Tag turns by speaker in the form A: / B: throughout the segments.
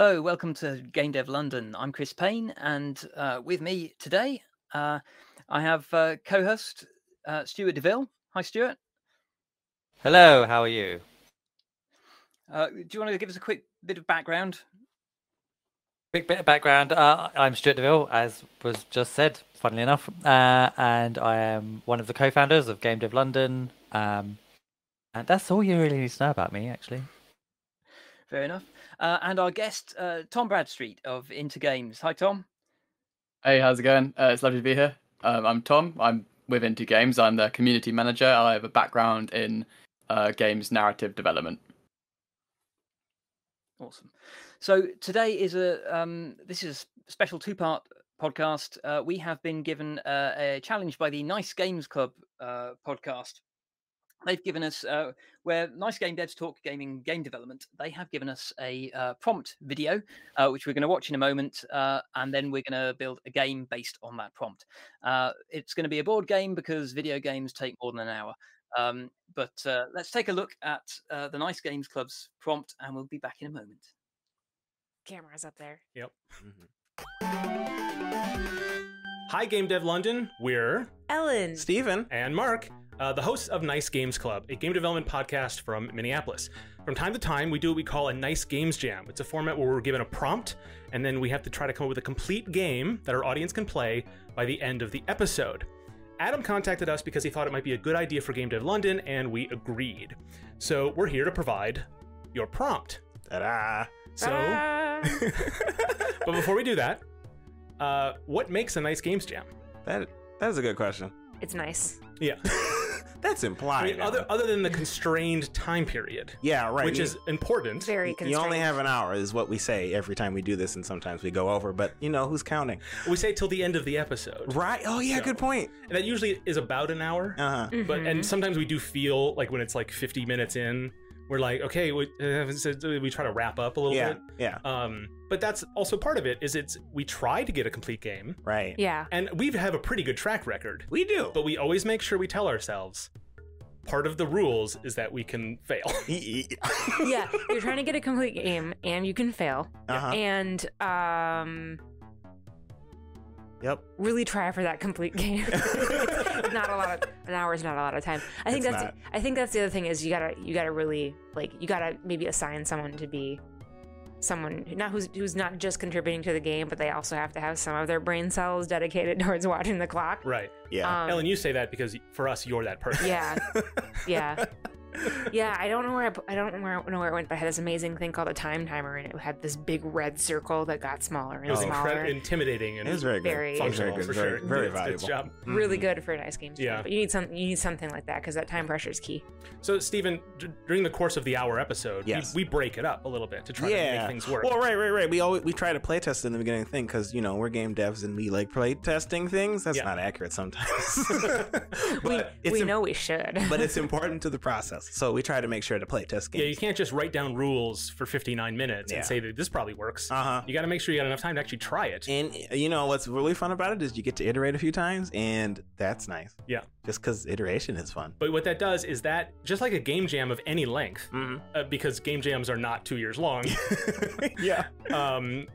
A: Hello, welcome to Game Dev London. I'm Chris Payne, and uh, with me today, uh, I have uh, co-host uh, Stuart Deville. Hi, Stuart.
B: Hello, how are you?
A: Uh, do you want to give us a quick bit of background?
B: Quick bit of background. Uh, I'm Stuart Deville, as was just said, funnily enough, uh, and I am one of the co-founders of Game Dev London. Um, and that's all you really need to know about me, actually.
A: Fair enough. Uh, and our guest, uh, Tom Bradstreet of Into Games. Hi, Tom.
C: Hey, how's it going? Uh, it's lovely to be here. Um, I'm Tom. I'm with Into Games. I'm the community manager. I have a background in uh, games narrative development.
A: Awesome. So today is a um, this is a special two part podcast. Uh, we have been given uh, a challenge by the Nice Games Club uh, podcast. They've given us uh, where Nice Game Devs talk gaming game development. They have given us a uh, prompt video, uh, which we're going to watch in a moment, uh, and then we're going to build a game based on that prompt. Uh, it's going to be a board game because video games take more than an hour. Um, but uh, let's take a look at uh, the Nice Games Club's prompt, and we'll be back in a moment.
D: Cameras up there.
E: Yep. Hi, Game Dev London. We're
D: Ellen.
F: Stephen,
E: and Mark, uh, the hosts of Nice Games Club, a game development podcast from Minneapolis. From time to time, we do what we call a Nice Games Jam. It's a format where we're given a prompt, and then we have to try to come up with a complete game that our audience can play by the end of the episode. Adam contacted us because he thought it might be a good idea for Game Dev London, and we agreed. So we're here to provide your prompt.
F: Ta-da.
E: So, but before we do that, uh, what makes a nice games jam?
F: That that is a good question.
D: it's nice.
E: Yeah.
F: That's implied.
E: I
F: implied.
E: mean, other other than the constrained time period,
F: yeah, right.
E: which
F: you,
E: is important.
D: Very constrained.
F: you only have an hour, is what we say every time we do this, and sometimes we go over. But you know who's counting,
E: We say till the end of the episode,
F: right? Oh yeah,
E: So-
F: good point.
E: and that usually is about an hour.
F: Uh huh.
E: But
D: Mhm.
E: and sometimes we do feel like when it's like 50 minutes in, we're like, okay, we, uh, so we try to wrap up a little
F: Yeah,
E: bit.
F: yeah,
E: Um, but that's also part of it. Is it's we try to get a complete game,
F: right.
D: yeah.
E: and we have a pretty good track record.
F: We do.
E: But we always make sure we tell ourselves part of the rules is that we can fail.
D: Yeah. You're trying to get a complete game and you can fail.
F: uh huh.
D: And um
F: Yep.
D: really try for that complete game. it's not a lot of an hour is not a lot of time. I think
F: It's
D: that's
F: not.
D: I think that's the other thing is you gotta you gotta really like you gotta maybe assign someone to be someone who- not who's who's not just contributing to the game, but they also have to have some of their brain cells dedicated towards watching the clock.
E: right.
F: Yeah.
D: Um,
E: Ellen, you say that because for us, you're that person.
D: Yeah, yeah, yeah. I don't know where I, I don't know where, know where it went, but I had this amazing thing called a time timer, and it had this big red circle that got smaller and
E: It was
D: smaller.
E: incredible, intimidating, and
F: it was very good.
D: Very-
F: It was very
E: functional
F: good.
E: for
F: Very,
E: sure.
F: very
E: It's-
F: valuable.
E: it's job.
D: really
F: Mhm.
D: good for a nice game. jam,
E: Yeah.
D: but you need some you need something like that because that time pressure is key.
E: So, Stephen, d- during the course of the hour episode,
F: Yes.
E: we, we break it up a little bit to try to make things work.
F: Well, right, right, right. We always we try to play test in the beginning thing because you know we're game devs and we like play testing things. That's
E: Yeah.
F: not accurate sometimes.
D: We,
F: but it's
D: we
F: im-
D: know we should.
F: but it's important to the process. So we try to make sure to play test games.
E: yeah, you can't just write down rules for 59 minutes
F: Yeah.
E: and say that this probably works.
F: Uh huh.
E: You got to make sure you got enough time to actually try it.
F: And you know what's really fun about it is you get to iterate a few times, and that's nice.
E: Yeah.
F: Just because iteration is fun.
E: But what that does is that, just like a game jam of any length,
F: Mm-hmm.
E: uh, because game jams are not two years long,
F: yeah.
E: um,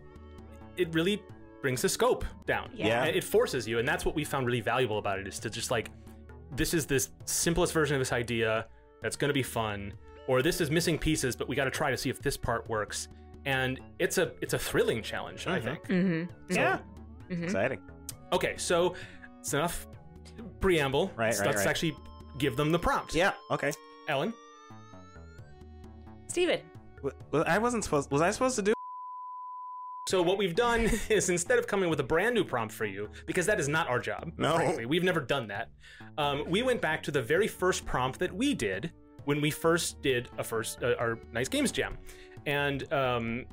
E: it really brings the scope down.
D: Yeah.
E: It forces you, and that's what we found really valuable about it is to just like, this is this simplest version of this idea that's going to be fun, or this is missing pieces, but we got to try to see if this part works. And it's a it's a thrilling challenge, I
F: Mhm.
E: think.
D: mm-hmm.
F: Yeah.
D: Mhm.
F: Exciting.
E: Okay, so it's enough preamble.
F: Right,
E: let's,
F: right,
E: let's
F: right.
E: actually give them the prompt.
F: Yeah. Okay.
E: Ellen.
D: Steven.
F: W- Well, I wasn't supposed. Was I supposed to do?
E: So what we've done is instead of coming with a brand new prompt for you, because that is not our job.
F: No.
E: frankly, we've never done that. Um, we went back to the very first prompt that we did when we first did a first uh, our nice games jam, and um,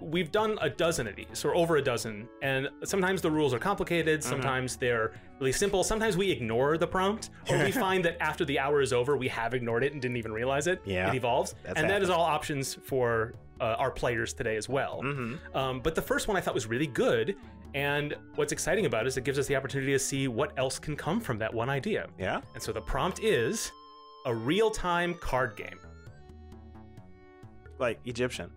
E: we've done a dozen of these or over a dozen. And sometimes the rules are complicated,
F: Mm-hmm.
E: sometimes they're really simple. Sometimes we ignore the prompt, or we find that after the hour is over, we have ignored it and didn't even realize it.
F: Yeah,
E: it evolves,
F: that's
E: and that is all options for uh, our players today as well.
F: Mm-hmm.
E: Um, but the first one I thought was really good. And what's exciting about it is it gives us the opportunity to see what else can come from that one idea.
F: Yeah.
E: And so the prompt is a real time card game.
F: Like Egyptian.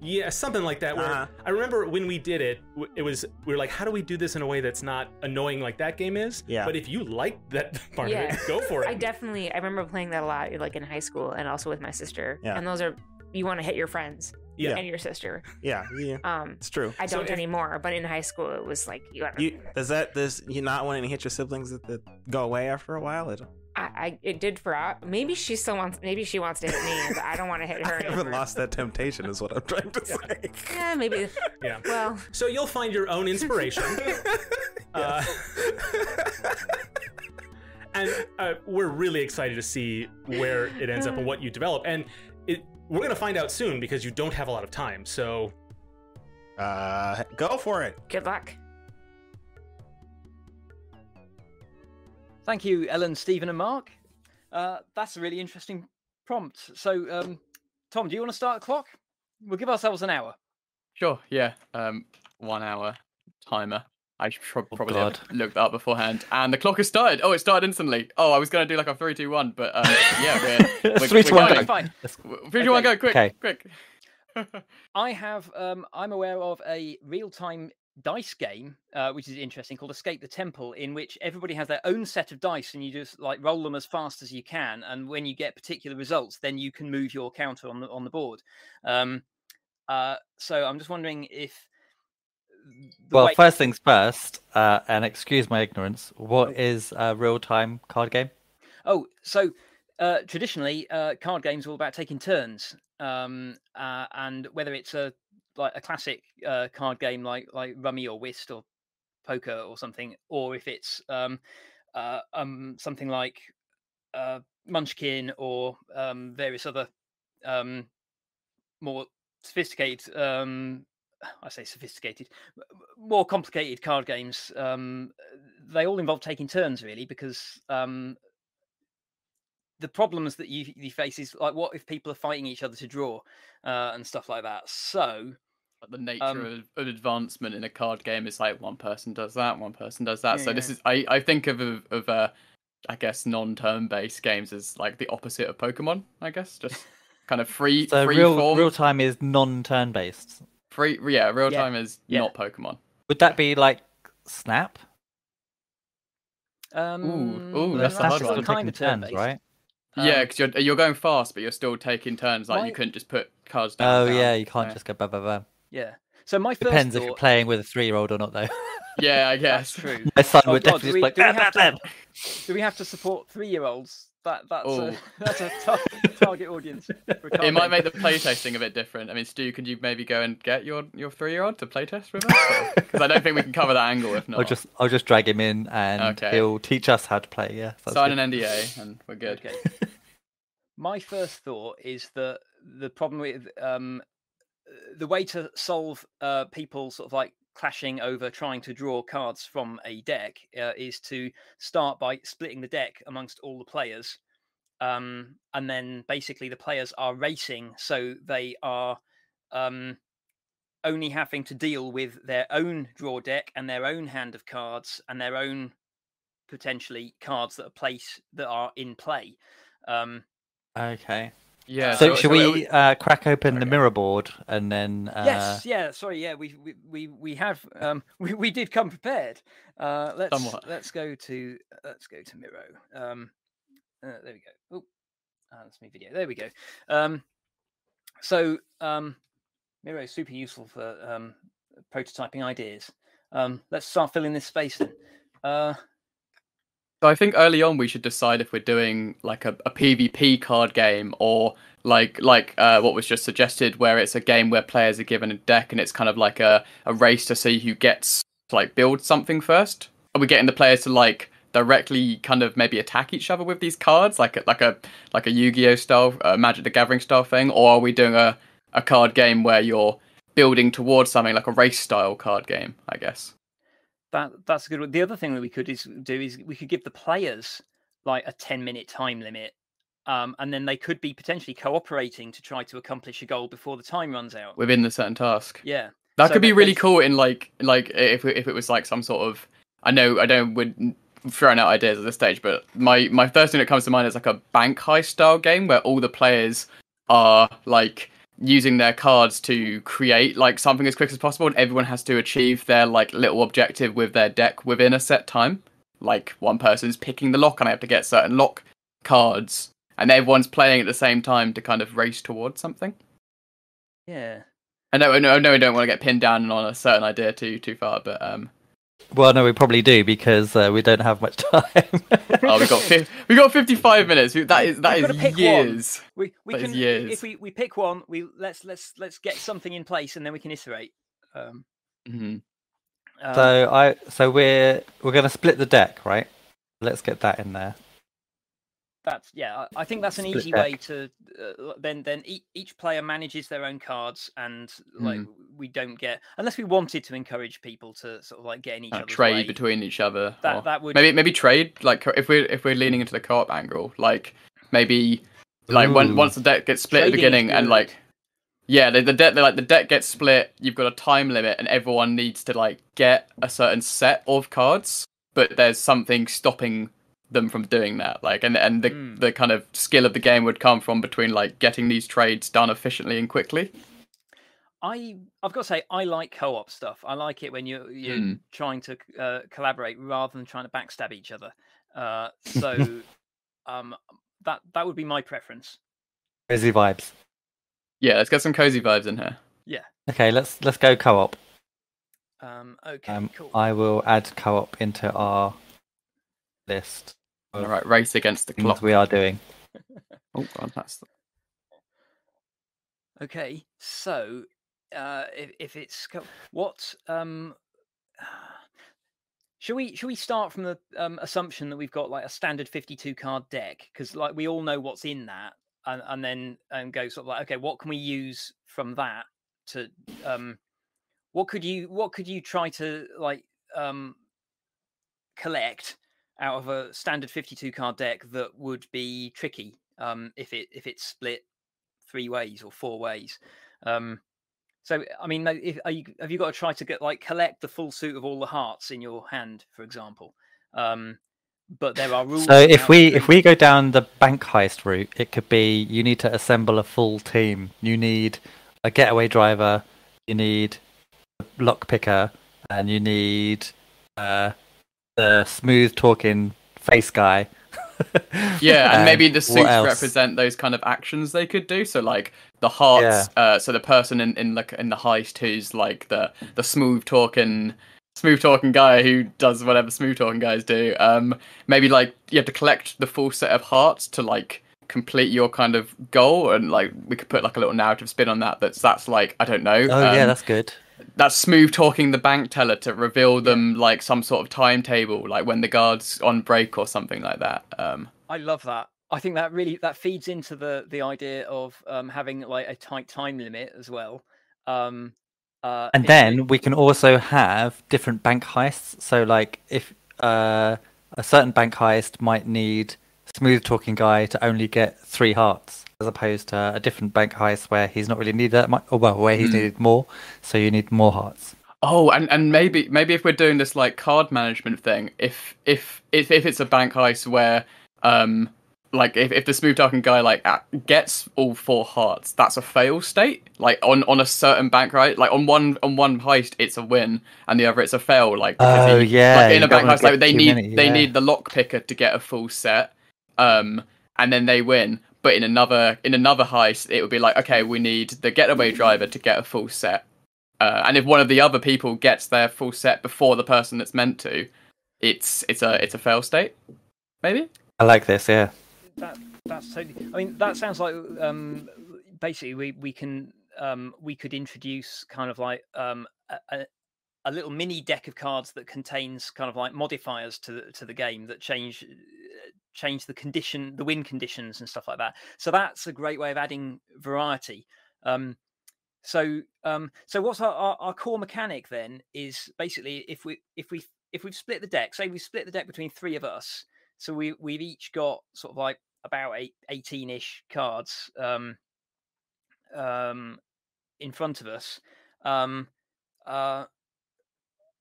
E: Yeah, something like that. Where
F: Uh-huh.
E: I remember when we did it, it was we were like, how do we do this in a way that's not annoying like that game is?
F: Yeah.
E: But if you like that part of it, go for it.
D: I definitely I remember playing that a lot, like in high school, and also with my sister.
F: Yeah.
D: And those are you want to hit your friends
E: Yeah.
D: and your sister.
F: Yeah, yeah,
D: Um,
F: it's true.
D: I don't
E: if-
D: anymore, but in high school it was like you got.
F: You does that this you not wanting to hit your siblings that, that go away after a while? It,
D: I, I it did for Au- maybe she still wants maybe she wants to hit me, but I don't want to hit her.
F: I haven't lost that temptation, is what I'm trying to say.
D: Yeah, maybe.
E: Yeah.
D: Well,
E: So you'll find your own inspiration. uh, and uh, we're really excited to see where it ends up and what you develop. And it, we're going to find out soon because you don't have a lot of time. So
F: Uh, go for it.
D: good luck.
A: Thank you, Ellen, Stephen, and Mark. Uh, that's a really interesting prompt. So, um, Tom, do you want to start the clock? We'll give ourselves an hour.
C: Sure. Yeah. Um, one hour timer. I should prob-
B: Oh,
C: probably
B: God.
C: have looked that up beforehand, and the clock has started. Oh, it started instantly. Oh, I was gonna do like a three, two, one, but um, yeah, we're, we're,
B: Three, two,
C: we're
B: one,
C: going.
A: Okay, fine.
C: Three, two, one,
A: Okay.
C: go! Quick,
B: Okay.
C: quick.
A: I have. Um, I'm aware of a real-time dice game, uh, which is interesting, called Escape the Temple, in which everybody has their own set of dice, and you just like roll them as fast as you can. And when you get particular results, then you can move your counter on the on the board. Um, uh, so I'm just wondering if.
B: Well,
A: way-
B: first things first, uh, and excuse my ignorance. What is a real-time card game?
A: Oh, so uh, traditionally, uh, card games are all about taking turns, um, uh, and whether it's a like a classic uh, card game like like Rummy or Whist or Poker or something, or if it's um, uh, um, something like uh, Munchkin or um, various other um, more sophisticated. Um, I say sophisticated, more complicated card games. Um, they all involve taking turns, really, because um, the problems that you, you face is like what if people are fighting each other to draw uh, and stuff like that. So
C: the nature
A: Um,
C: of, of advancement in a card game is like one person does that, one person does that.
A: Yeah,
C: so this is I, I think of of, of uh, I guess non-turn based games as like the opposite of Pokemon. I guess just kind of free
B: So
C: free
B: real
C: form.
B: real-time is non-turn based.
C: Free yeah real
A: Yeah,
C: time is
A: yeah.
C: not Pokemon.
B: Would that be like Snap?
A: um,
C: ooh,
A: no,
C: that's a
B: Snap
C: hard
B: is
C: one.
A: kind
B: taking
A: of
B: turns,
A: turn-based.
B: right?
C: yeah,
A: Um,
C: because you're you're going fast, but you're still taking turns. Like
A: My-
C: you couldn't just put cards down.
B: Oh
C: down.
B: yeah, you can't
C: Yeah.
B: just go blah blah blah.
A: Yeah. So my first
B: Depends if you're playing with a three-year-old or not, though.
C: Yeah, I guess.
A: That's
C: guess.
A: true.
B: My son
A: Oh,
B: would
A: God,
B: definitely
A: do we-
B: just be
A: do we
B: like,
A: have
B: "Blah,
A: to-
B: blah, blah."
A: Do we have to support three-year-olds? That that's
C: Oh.
A: a that's a tar- target audience. For
C: It might make the playtesting a bit different. I mean, Stu, could you maybe go and get your your three year old to playtest with us? Because I don't think we can cover that angle if not.
B: I'll just I'll just drag him in and
C: Okay.
B: he'll teach us how to play. Yeah,
C: sign
B: good.
C: an NDA and we're good.
A: Okay. My first thought is that the problem with um, the way to solve uh, people sort of like clashing over trying to draw cards from a deck uh, is to start by splitting the deck amongst all the players. Um, and then basically the players are racing, so they are um, only having to deal with their own draw deck and their own hand of cards and their own potentially cards that are place that are in play. Um,
B: Okay.
C: Yeah.
B: so, should
C: it
B: we uh, crack open the Miro board and then? Uh,
A: yes, yeah. Sorry, yeah. We we we, we have um, we, we did come prepared. Uh, let's
C: Somewhat.
A: let's go to let's go to Miro. Um, uh, there we go. Oh, that's me video. There we go. Um, so um, Miro is super useful for um, prototyping ideas. Um, let's start filling this space then. Uh,
C: So I think early on we should decide if we're doing like a, a PvP card game or like like uh, what was just suggested, where it's a game where players are given a deck and it's kind of like a, a race to see who gets to like build something first. Are we getting the players to like directly kind of maybe attack each other with these cards, like a, like a like a Yu-Gi-Oh style, uh, Magic the Gathering style thing, or are we doing a a card game where you're building towards something like a race style card game? I guess.
A: That that's a good one. The other thing that we could is do is we could give the players like a ten minute time limit, um, and then they could be potentially cooperating to try to accomplish a goal before the time runs out.
C: within the certain task.
A: Yeah,
C: That
A: So
C: could be really cool in like like if if it was like some sort of I know I don't would throwing out ideas at this stage, but my my first thing that comes to mind is like a bank heist style game where all the players are like using their cards to create like something as quick as possible, and everyone has to achieve their like little objective with their deck within a set time. Like one person's picking the lock, and I have to get certain lock cards, and everyone's playing at the same time to kind of race towards something.
A: Yeah.
C: I know, I know, I know, I don't want to get pinned down on a certain idea too too far, but um,
B: Well, no, we probably do because uh, we don't have much time.
C: oh, we got fi- we got fifty five minutes. That is that
A: We've gotta
C: is
A: pick one.
C: years.
A: We we
C: That is
A: can
C: years.
A: if we, we pick one, we let's let's let's get something in place and then we can iterate. Um,
C: hmm
A: um,
B: so I, so we're we're going to split the deck, right? Let's get that in there.
A: That's yeah. I I think that's an
B: Split
A: easy
B: deck.
A: way to uh, then then each, each player manages their own cards and like
C: Mm.
A: we don't get unless we wanted to encourage people to sort of like get in each
C: Uh,
A: other's
C: trade
A: way,
C: between each other.
A: That that would
C: maybe maybe trade like if we're if we're leaning into the co-op angle, like maybe like when once the deck gets split at the beginning and like yeah, the, the deck like the deck gets split. You've got a time limit, and everyone needs to like get a certain set of cards, but there's something stopping them from doing that. Like and and the
A: Mm.
C: the kind of skill of the game would come from between like getting these trades done efficiently and quickly.
A: I I've got to say I like co-op stuff. I like it when you're you're
C: Mm.
A: trying to uh, collaborate rather than trying to backstab each other. Uh, so um, that that would be my preference.
B: Cozy vibes.
C: Yeah, let's get some cozy vibes in here. Yeah.
B: Okay, let's let's go co-op.
A: Um, okay,
B: Um,
A: cool.
B: I will add co-op into our list of
C: All right, race against the clock.
B: we are doing.
C: Oh god, that's
A: Okay, so uh, if if it's co- what um, should we should we start from the um, assumption that we've got like a standard fifty-two card deck because like we all know what's in that, and, and then and go sort of like okay, what can we use from that to um, what could you what could you try to like um, collect out of a standard fifty-two card deck that would be tricky um, if it if it's split three ways or four ways. Um, so, I mean, if, are you, have you got to try to get like collect the full suit of all the hearts in your hand, for example? Um, but there are rules.
B: So if we if we go down the bank heist route, it could be you need to assemble a full team. You need a getaway driver, you need a lock picker, and you need uh, the smooth talking face guy.
C: Yeah, and maybe the suits represent those kind of actions they could do. So like the hearts, uh, so the person in in the in the heist who's like the the smooth talking smooth talking guy who does whatever smooth talking guys do. Um, maybe like you have to collect the full set of hearts to like complete your kind of goal, and like we could put like a little narrative spin on that. That's that's like I don't know.
B: Oh yeah,
C: um,
B: that's good.
C: That's smooth talking the bank teller to reveal them like some sort of timetable, like when the guard's on break or something like that. Um,
A: I love that. I think that really that feeds into the the idea of um, having like a tight time limit as well. Um, uh,
B: And
A: it-
B: then we can also have different bank heists. So like if uh, a certain bank heist might need smooth talking guy to only get three hearts, as opposed to a different bank heist where he's not really needed that much, or well, where he's
C: Hmm.
B: needed more, so you need more hearts.
C: Oh, and, and maybe maybe if we're doing this like card management thing, if if if, if it's a bank heist where um like if, if the smooth talking guy like gets all four hearts, that's a fail state. Like on on a certain bank right, like on one on one heist it's a win, and the other it's a fail. Like
B: Oh, yeah,
C: like in a bank heist, like they need
B: many,
C: they need the lock picker to get a full set, um, and then they win. But in another in another heist, it would be like okay, we need the getaway driver to get a full set, uh, and if one of the other people gets their full set before the person that's meant to, it's it's a it's a fail state. Maybe.
B: I like this, yeah.
A: that that's totally. I mean, that sounds like um, basically we we can um, we could introduce kind of like um, a, a, little mini deck of cards that contains kind of like modifiers to the, to the game that change uh, change the condition, the win conditions and stuff like that. So that's a great way of adding variety. Um, so um, so what's our, our, our core mechanic then is basically if we if we if we've split the deck, say we split the deck between three of us, so we we've each got sort of like about eight, 18-ish cards um, um, in front of us. Um, uh,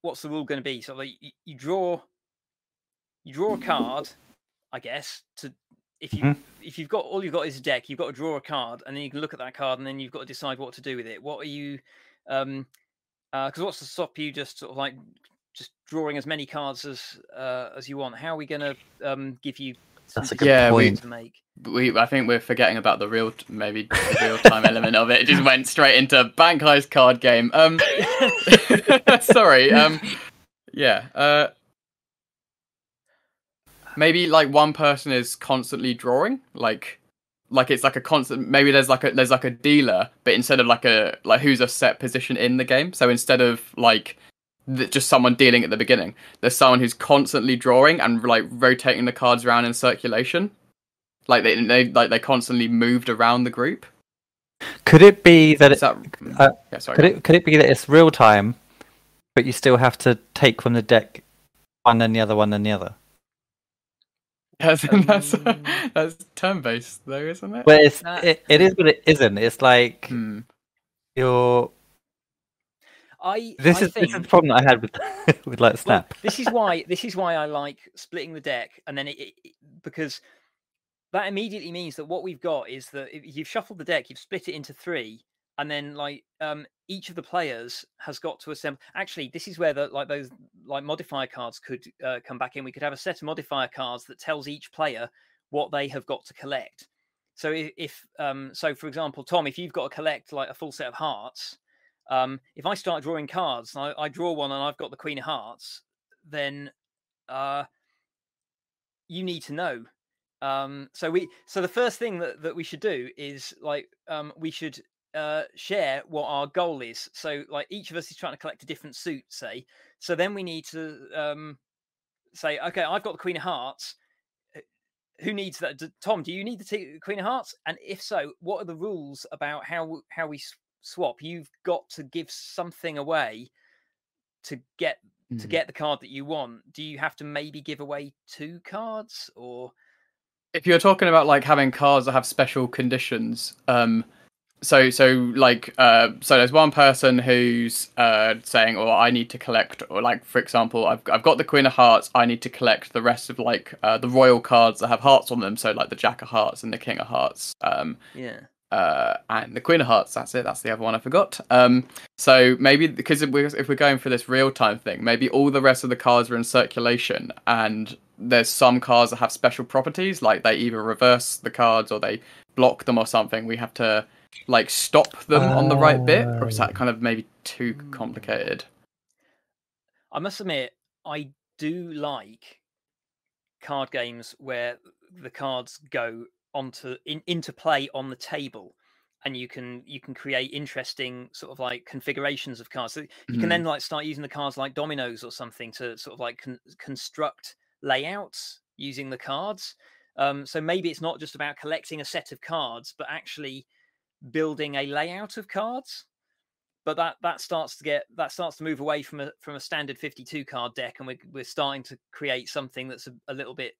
A: what's the rule going to be? So like you, you draw, you draw a card, I guess, to if you
B: Mhm.
A: if you've got all you've got is a deck, you've got to draw a card, and then you can look at that card, and then you've got to decide what to do with it. What are you? Um, because what's to stop you just sort of like just drawing as many cards as uh, as you want? How are we going to um give you? Some
B: That's a good
C: Yeah, we-
A: decisions to make.
C: we I think we're forgetting about the real maybe the real time element of it. It just went straight into bank heist card game. Um, sorry. Um, yeah. Uh, maybe like one person is constantly drawing, like like it's like a constant. Maybe there's like a there's like a dealer, but instead of like a like who's a set position in the game. So instead of like th- just someone dealing at the beginning, there's someone who's constantly drawing and like rotating the cards around in circulation. Like they they like they constantly moved around the group.
B: Could it be that
C: Is
B: it,
C: that
B: uh,
C: yeah? Sorry.
B: could it could it be that it's real time, but you still have to take from the deck one then the other one then the other?
C: That's that's,
A: Um,
C: that's turn based though, isn't it?
B: Well, it's it, it is, but it isn't. It's like
C: Hmm.
B: you're.
A: I
B: This
A: I
B: is
A: think,
B: this is the problem that I had with with like
A: Well,
B: Snap.
A: this is why this is why I like splitting the deck, and then it, it it- because that immediately means that what we've got is that if you've shuffled the deck, you've split it into three, and then like um each of the players has got to assemble. Actually, this is where the like those like modifier cards could uh, come back in. We could have a set of modifier cards that tells each player what they have got to collect. So if, if um so for example, Tom, if you've got to collect like a full set of hearts, um, if I start drawing cards, I, I draw one and I've got the Queen of Hearts, then uh, you need to know. Um, so we, so the first thing that, that we should do is like um, we should uh, share what our goal is. So like each of us is trying to collect a different suit, say. So then we need to um, say, okay, I've got the Queen of Hearts. uh, Who needs that? Tom, do you need the Queen of Hearts? And if so, what are the rules about how how we swap? You've got to give something away to get to
C: Mhm.
A: get the card that you want. Do you have to maybe give away two cards or?
C: if you're talking about like having cards that have special conditions um so so like uh so there's one person who's uh saying oh i need to collect or like for example i've, I've got the queen of hearts i need to collect the rest of like uh, the royal cards that have hearts on them so like the jack of hearts and the king of hearts um
A: Yeah.
C: Uh, and the Queen of Hearts. That's it. That's the other one I forgot. Um, so maybe because if we're, if we're going for this real time thing, maybe all the rest of the cards are in circulation, and there's some cards that have special properties, like they either reverse the cards or they block them or something. We have to like stop them on the right bit, or is that kind of maybe too complicated?
A: I must admit, I do like card games where the cards go onto in, into play on the table and you can you can create interesting sort of like configurations of cards so you can
C: Mhm.
A: then like start using the cards like dominoes or something to sort of like con- construct layouts using the cards. Um, so maybe it's not just about collecting a set of cards but actually building a layout of cards. But that that starts to get that starts to move away from a from a standard 52 card deck and we're, we're starting to create something that's a, a little bit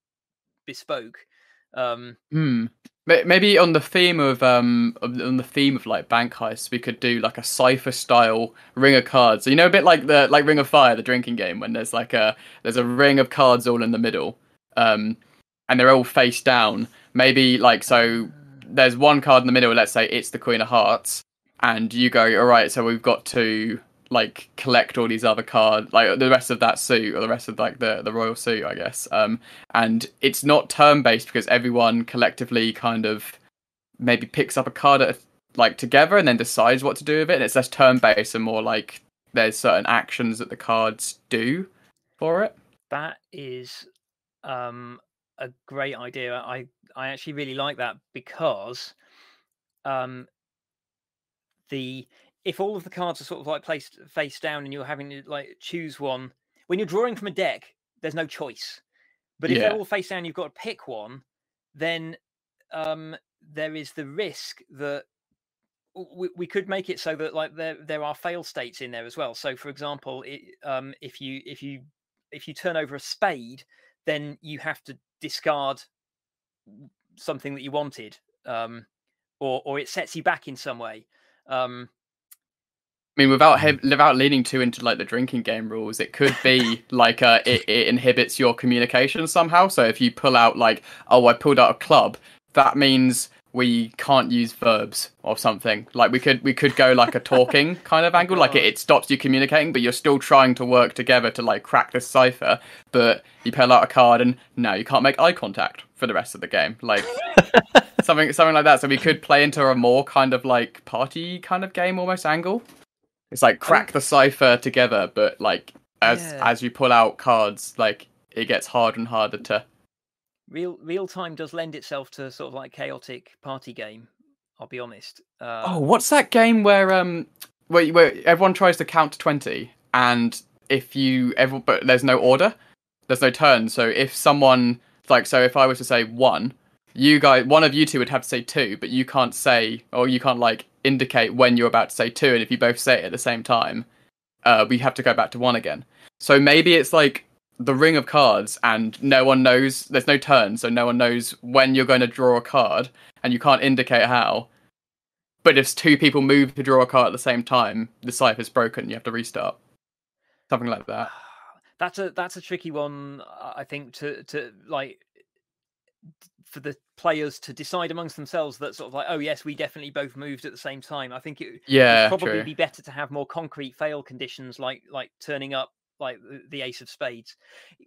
A: bespoke um
C: Hmm. Maybe on the theme of um on the theme of like bank heists, we could do like a cipher style ring of cards. So you know, a bit like the like Ring of Fire, the drinking game, when there's like a there's a ring of cards all in the middle, um, and they're all face down. Maybe like so, there's one card in the middle. Let's say it's the Queen of Hearts, and you go, all right. So we've got to like collect all these other cards, like the rest of that suit or the rest of like the the royal suit, I guess. Um, and it's not turn based because everyone collectively kind of maybe picks up a card at like together and then decides what to do with it. And it's less turn based and more like there's certain actions that the cards do for it.
A: that is um a great idea i i actually really like that because um the if all of the cards are sort of like placed face down and you're having to like choose one when you're drawing from a deck there's no choice. But if they're all face down you've got to pick one then um there is the risk that we, we could make it so that like there there are fail states in there as well. So for example it, um if you if you if you turn over a spade then you have to discard something that you wanted um or or it sets you back in some way. Um
C: I mean, without he- without leaning too into like the drinking game rules, it could be like uh, it, it inhibits your communication somehow. So if you pull out like, oh, I pulled out a club, that means we can't use verbs or something. Like we could we could go like a talking kind of angle, like it, it stops you communicating, but you're still trying to work together to like crack this cipher. But you pull out a card and now you can't make eye contact for the rest of the game, like something something like that. So we could play into a more kind of like party kind of game almost angle. It's like crack the cipher together, but like as
A: Yeah.
C: as you pull out cards, like it gets harder and harder to.
A: Real real time does lend itself to sort of like chaotic party game. I'll be honest. Uh,
C: Oh, what's that game where um where, where everyone tries to count to twenty, and if you ever but there's no order, there's no turn. So if someone like so if I was to say one, you guys one of you two would have to say two, but you can't say or you can't like indicate when you're about to say two, and if you both say it at the same time, uh, we have to go back to one again. So maybe it's like the ring of cards, and no one knows. There's no turn, so no one knows when you're going to draw a card, and you can't indicate how. But if two people move to draw a card at the same time, the cipher's broken. You have to restart. Something like that.
A: that's a that's a tricky one. I think to to like for the players to decide amongst themselves that sort of like, oh yes, we definitely both moved at the same time. I think it
C: Yeah,
A: would probably
C: true.
A: be better to have more concrete fail conditions, like like turning up like the, ace of spades.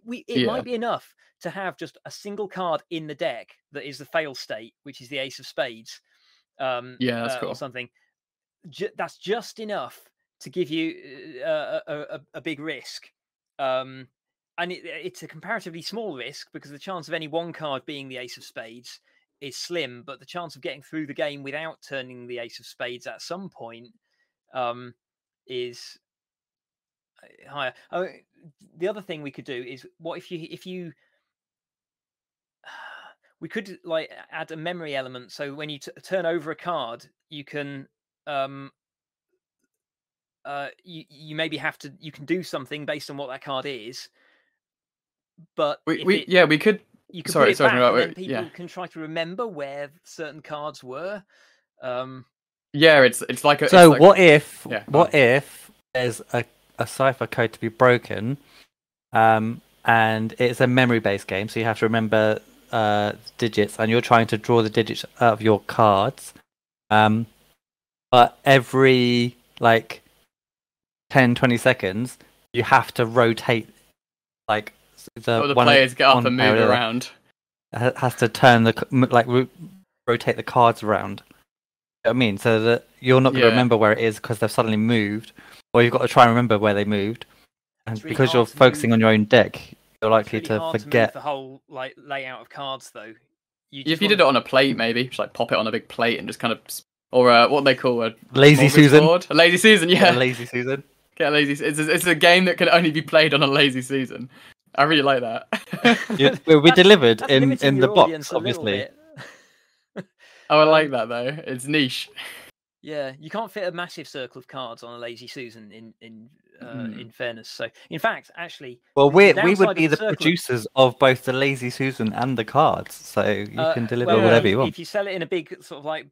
A: We it
C: Yeah.
A: might be enough to have just a single card in the deck that is the fail state, which is the ace of spades. Um,
C: Yeah, that's
A: uh,
C: cool.
A: Or something. Ju- that's just enough to give you uh, a, a, a, a big risk. Um, and it, it's a comparatively small risk because the chance of any one card being the ace of spades is slim, but the chance of getting through the game without turning the ace of spades at some point um, is uh, higher. Oh, the other thing we could do is what if you if you we could like add a memory element so when you turn over a card you can um uh you you maybe have to you can do something based on what that card is but
C: We, we
A: it-
C: yeah we could
A: you can
C: sorry,
A: put it
C: sorry,
A: back,
C: right,
A: and then people
C: yeah.
A: can try to remember where certain cards were um
C: yeah it's it's like a,
B: So
C: like-
B: what if
C: Yeah, go
B: what if there's a, a cipher code to be broken, um, and it's a memory based game, so you have to remember uh, digits, and you're trying to draw the digits out of your cards, um, but every like 10, 20 seconds, you have to rotate like the,
C: oh, the
B: one-
C: players get up and move
B: or the other
C: around.
B: ha- has to turn the like ro- rotate the cards around. You know what I mean, so that you're not going to
C: Yeah.
B: remember where it is because they've suddenly moved, or you've got to try and remember where they moved, and
A: really
B: because you're focusing
A: move-
B: on your own deck, you're
A: it's
B: likely
A: really
B: to
A: hard to
B: forget.
A: move the whole like layout of cards though you
C: If you did it on a plate, maybe just like pop it on a big plate and just kind of, or uh, what they call a
B: Lazy Susan,
C: smorgasbord? a lazy Susan. Yeah,
B: Yeah, lazy Susan.
C: get a lazy. It's a, it's a game that can only be played on a lazy Susan. I really like that.
B: You- we we
A: That's-
B: delivered
A: that's
B: in in the box,
A: audience a little
B: obviously.
C: oh, I
A: Um,
C: like that though. It's niche.
A: Yeah, you can't fit a massive circle of cards on a lazy Susan. In in uh,
C: Hmm.
A: in fairness, so in fact, actually,
B: Well, we we would be
A: of
B: the
A: circle-
B: producers of both the lazy Susan and the cards, so you
A: uh,
B: can deliver
A: well,
B: whatever
A: if,
B: you want.
A: If you sell it in a big sort of like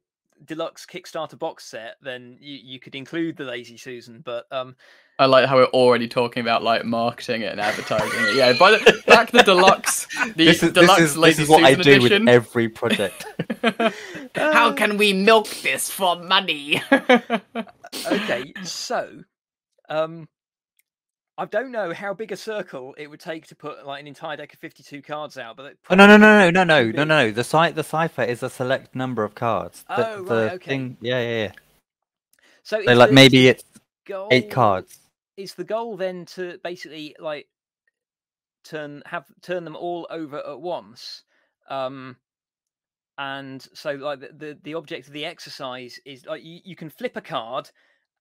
A: deluxe Kickstarter box set, then you, you could include the lazy Susan. But um,
C: I like how we're already talking about like marketing it and advertising it. Yeah, by the, back the deluxe, the
B: This is,
C: deluxe
B: this is,
C: lazy
B: this is what I do
C: edition.
B: with every project.
C: How can we milk this for money?
A: okay, so um, I don't know how big a circle it would take to put like an entire deck of fifty-two cards out, but
B: Oh no no no no no no no no! The site the cipher is a select number of cards. The,
A: Oh, right,
B: the
A: okay.
B: thing, yeah yeah yeah.
A: So,
B: So like
A: the-
B: maybe it's
A: goal,
B: eight cards.
A: Is the goal then to basically like turn have turn them all over at once? Um, and so like the, the the object of the exercise is like you, you can flip a card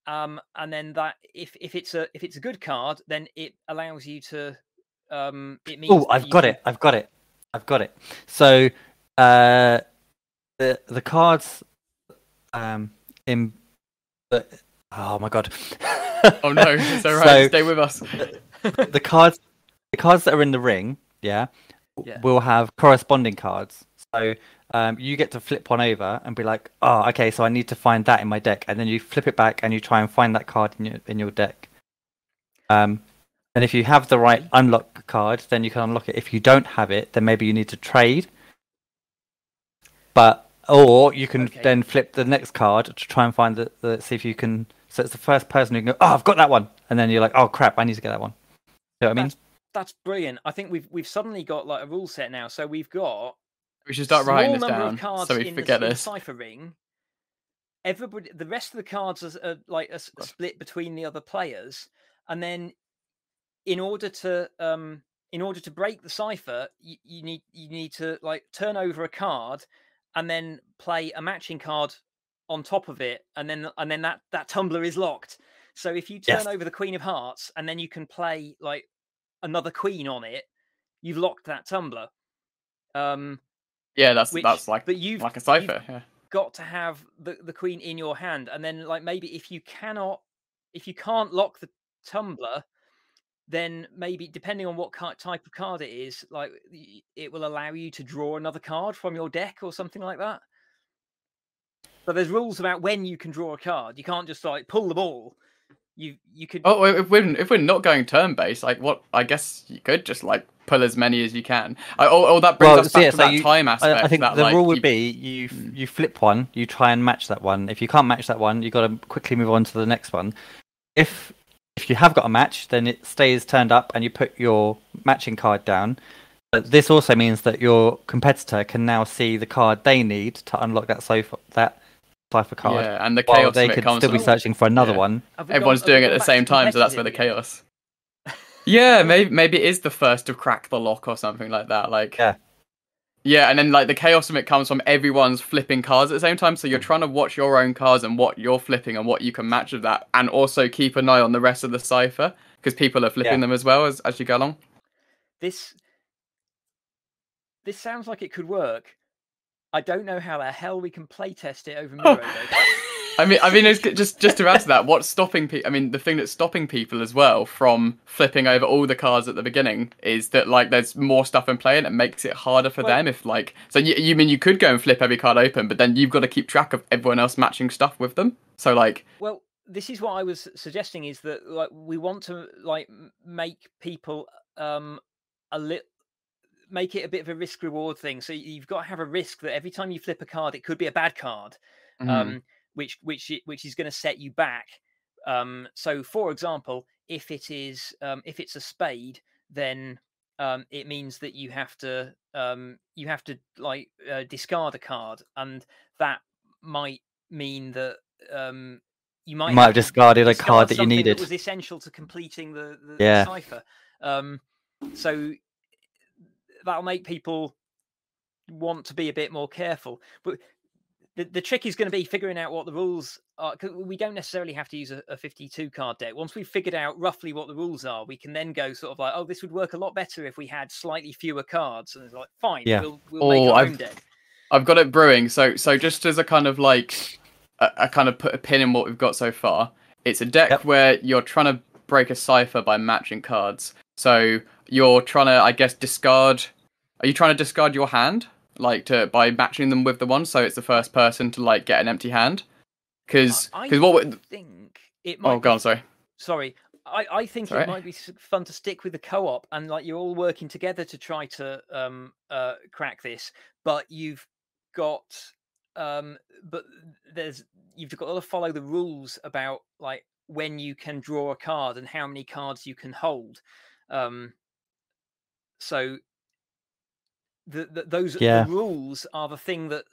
A: um and then that if if it's a if it's a good card then it allows you to um it means
B: Oh, I've got
A: can-
B: it! I've got it! I've got it. So, uh, the the cards, um, in the oh my god.
C: oh no, it's alright.
B: So-
C: Stay with us.
B: the cards the cards that are in the ring yeah,
A: Yeah.
B: will have corresponding cards so um, you get to flip one over and be like, oh, okay, so I need to find that in my deck, and then you flip it back and you try and find that card in your in your deck. Um, and if you have the right unlock card, then you can unlock it. If you don't have it, then maybe you need to trade. But or you can
A: Okay.
B: then flip the next card to try and find the, the see if you can. So it's the first person who can go, oh, I've got that one, and then you're like, oh crap, I need to get that one. You know what I mean?
A: That's that's brilliant. I think we've we've suddenly got like a rule set now. So we've got
C: We should start
A: small
C: writing this down so we forget
A: the, in the
C: this.
A: cipher ring. Everybody, the rest of the cards are, are like a, s- split between the other players, and then in order to um in order to break the cipher, you, you need you need to like turn over a card, and then play a matching card on top of it, and then and then that that tumbler is locked. So if you turn
B: Yes.
A: over the Queen of Hearts, and then you can play like another Queen on it, you've locked that tumbler. Um,
C: Yeah, that's
A: which,
C: that's like
A: but you've
C: like a cipher. Yeah.
A: got to have the, the queen in your hand and then like maybe if you cannot if you can't lock the tumbler then maybe depending on what type of card it is like it will allow you to draw another card from your deck or something like that but there's rules about when you can draw a card you can't just like pull the ball you you could
C: Oh, if we're if we're not going turn based, like what? I guess you could just like pull as many as you can. I, oh, oh, that brings
B: Well,
C: us back
B: yeah,
C: to
B: so
C: that
B: you-
C: time aspect.
B: I, I think
C: that,
B: the
C: like,
B: rule would
C: you-
B: be you
C: Mm.
B: you flip one, you try and match that one. If you can't match that one, you got to quickly move on to the next one. If if you have got a match, then it stays turned up, and you put your matching card down. But this also means that your competitor can now see the card they need to unlock that sofa that cipher card.
C: Yeah, and the
B: While
C: chaos
B: they
C: it
B: could
C: comes
B: still be searching for another
C: Yeah.
B: one.
A: have we gone-
C: Everyone's doing it at the same time, so that's where the chaos. Yeah, maybe maybe it is the first to crack the lock or something like that. Like
B: Yeah.
C: Yeah, and then like the chaos from it comes from everyone's flipping cards at the same time. So you're mm. trying to watch your own cards and what you're flipping and what you can match with that, and also keep an eye on the rest of the cipher because people are flipping
B: Yeah.
C: them as well as as you go along.
A: this this sounds like it could work i don't know how the hell we can play test it over
C: Oh.
A: Miro, though.
C: I mean, I mean, it's just just to add to that, what's stopping people? I mean, the thing that's stopping people as well from flipping over all the cards at the beginning is that like there's more stuff in play and it makes it harder for
A: Well-
C: them. If like, so you, you mean you could go and flip every card open, but then you've got to keep track of everyone else matching stuff with them. So like,
A: Well, this is what I was suggesting is that like we want to like make people um a little make it a bit of a risk reward thing. So you've got to have a risk that every time you flip a card, it could be a bad card,
C: mhm.
A: um, which which which is going to set you back. Um, so, for example, if it is um, if it's a spade, then um, it means that you have to um, you have to like uh, discard a card, and that might mean that um, you might
B: You might have
A: to
B: discarded a card that you needed.
A: was essential to completing the, the, the
B: Yeah.
A: cipher. Um, so that'll make people want to be a bit more careful. But the, the trick is going to be figuring out what the rules are. 'cause we don't necessarily have to use a, a 52 card deck. Once we've figured out roughly what the rules are, we can then go sort of like, oh, this would work a lot better if we had slightly fewer cards. And it's like, fine,
B: Yeah.
A: we'll, we'll make
C: Oh,
A: our
C: I've-
A: own deck.
C: I've got it brewing. So so just as a kind of like a, a kind of put a pin in what we've got so far. It's a deck
B: Yep.
C: where you're trying to break a cipher by matching cards. So you're trying to, I guess, discard. Are you trying to discard your hand, like to by matching them with the one? So it's the first person to like get an empty hand. Because
A: I
C: because what? we-
A: think it might
C: Oh,
A: be
C: go on. Sorry.
A: sorry i i think it might be fun to stick with the co-op and like you're all working together to try to um uh crack this but you've got um but there's you've got to follow the rules about like when you can draw a card and how many cards you can hold um so the, the those
B: Yeah.
A: the rules are the thing that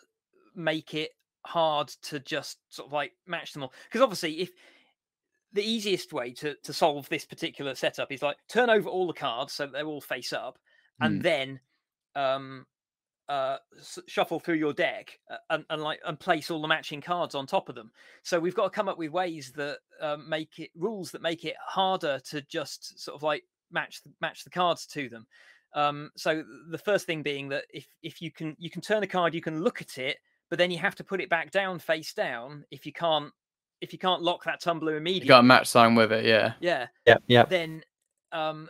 A: make it hard to just sort of like match them all because obviously if the easiest way to, to solve this particular setup is like turn over all the cards so they're all face up and
C: Hmm.
A: then um uh shuffle through your deck uh, and, and like and place all the matching cards on top of them so we've got to come up with ways that um, make it rules that make it harder to just sort of like match match the cards to them um so the first thing being that if if you can you can turn a card you can look at it but then you have to put it back down face down if you can't if you can't lock that tumbler
C: You
A: immediately
C: got a match sign with it. Yeah.
A: yeah
B: Yeah. yep.
A: then um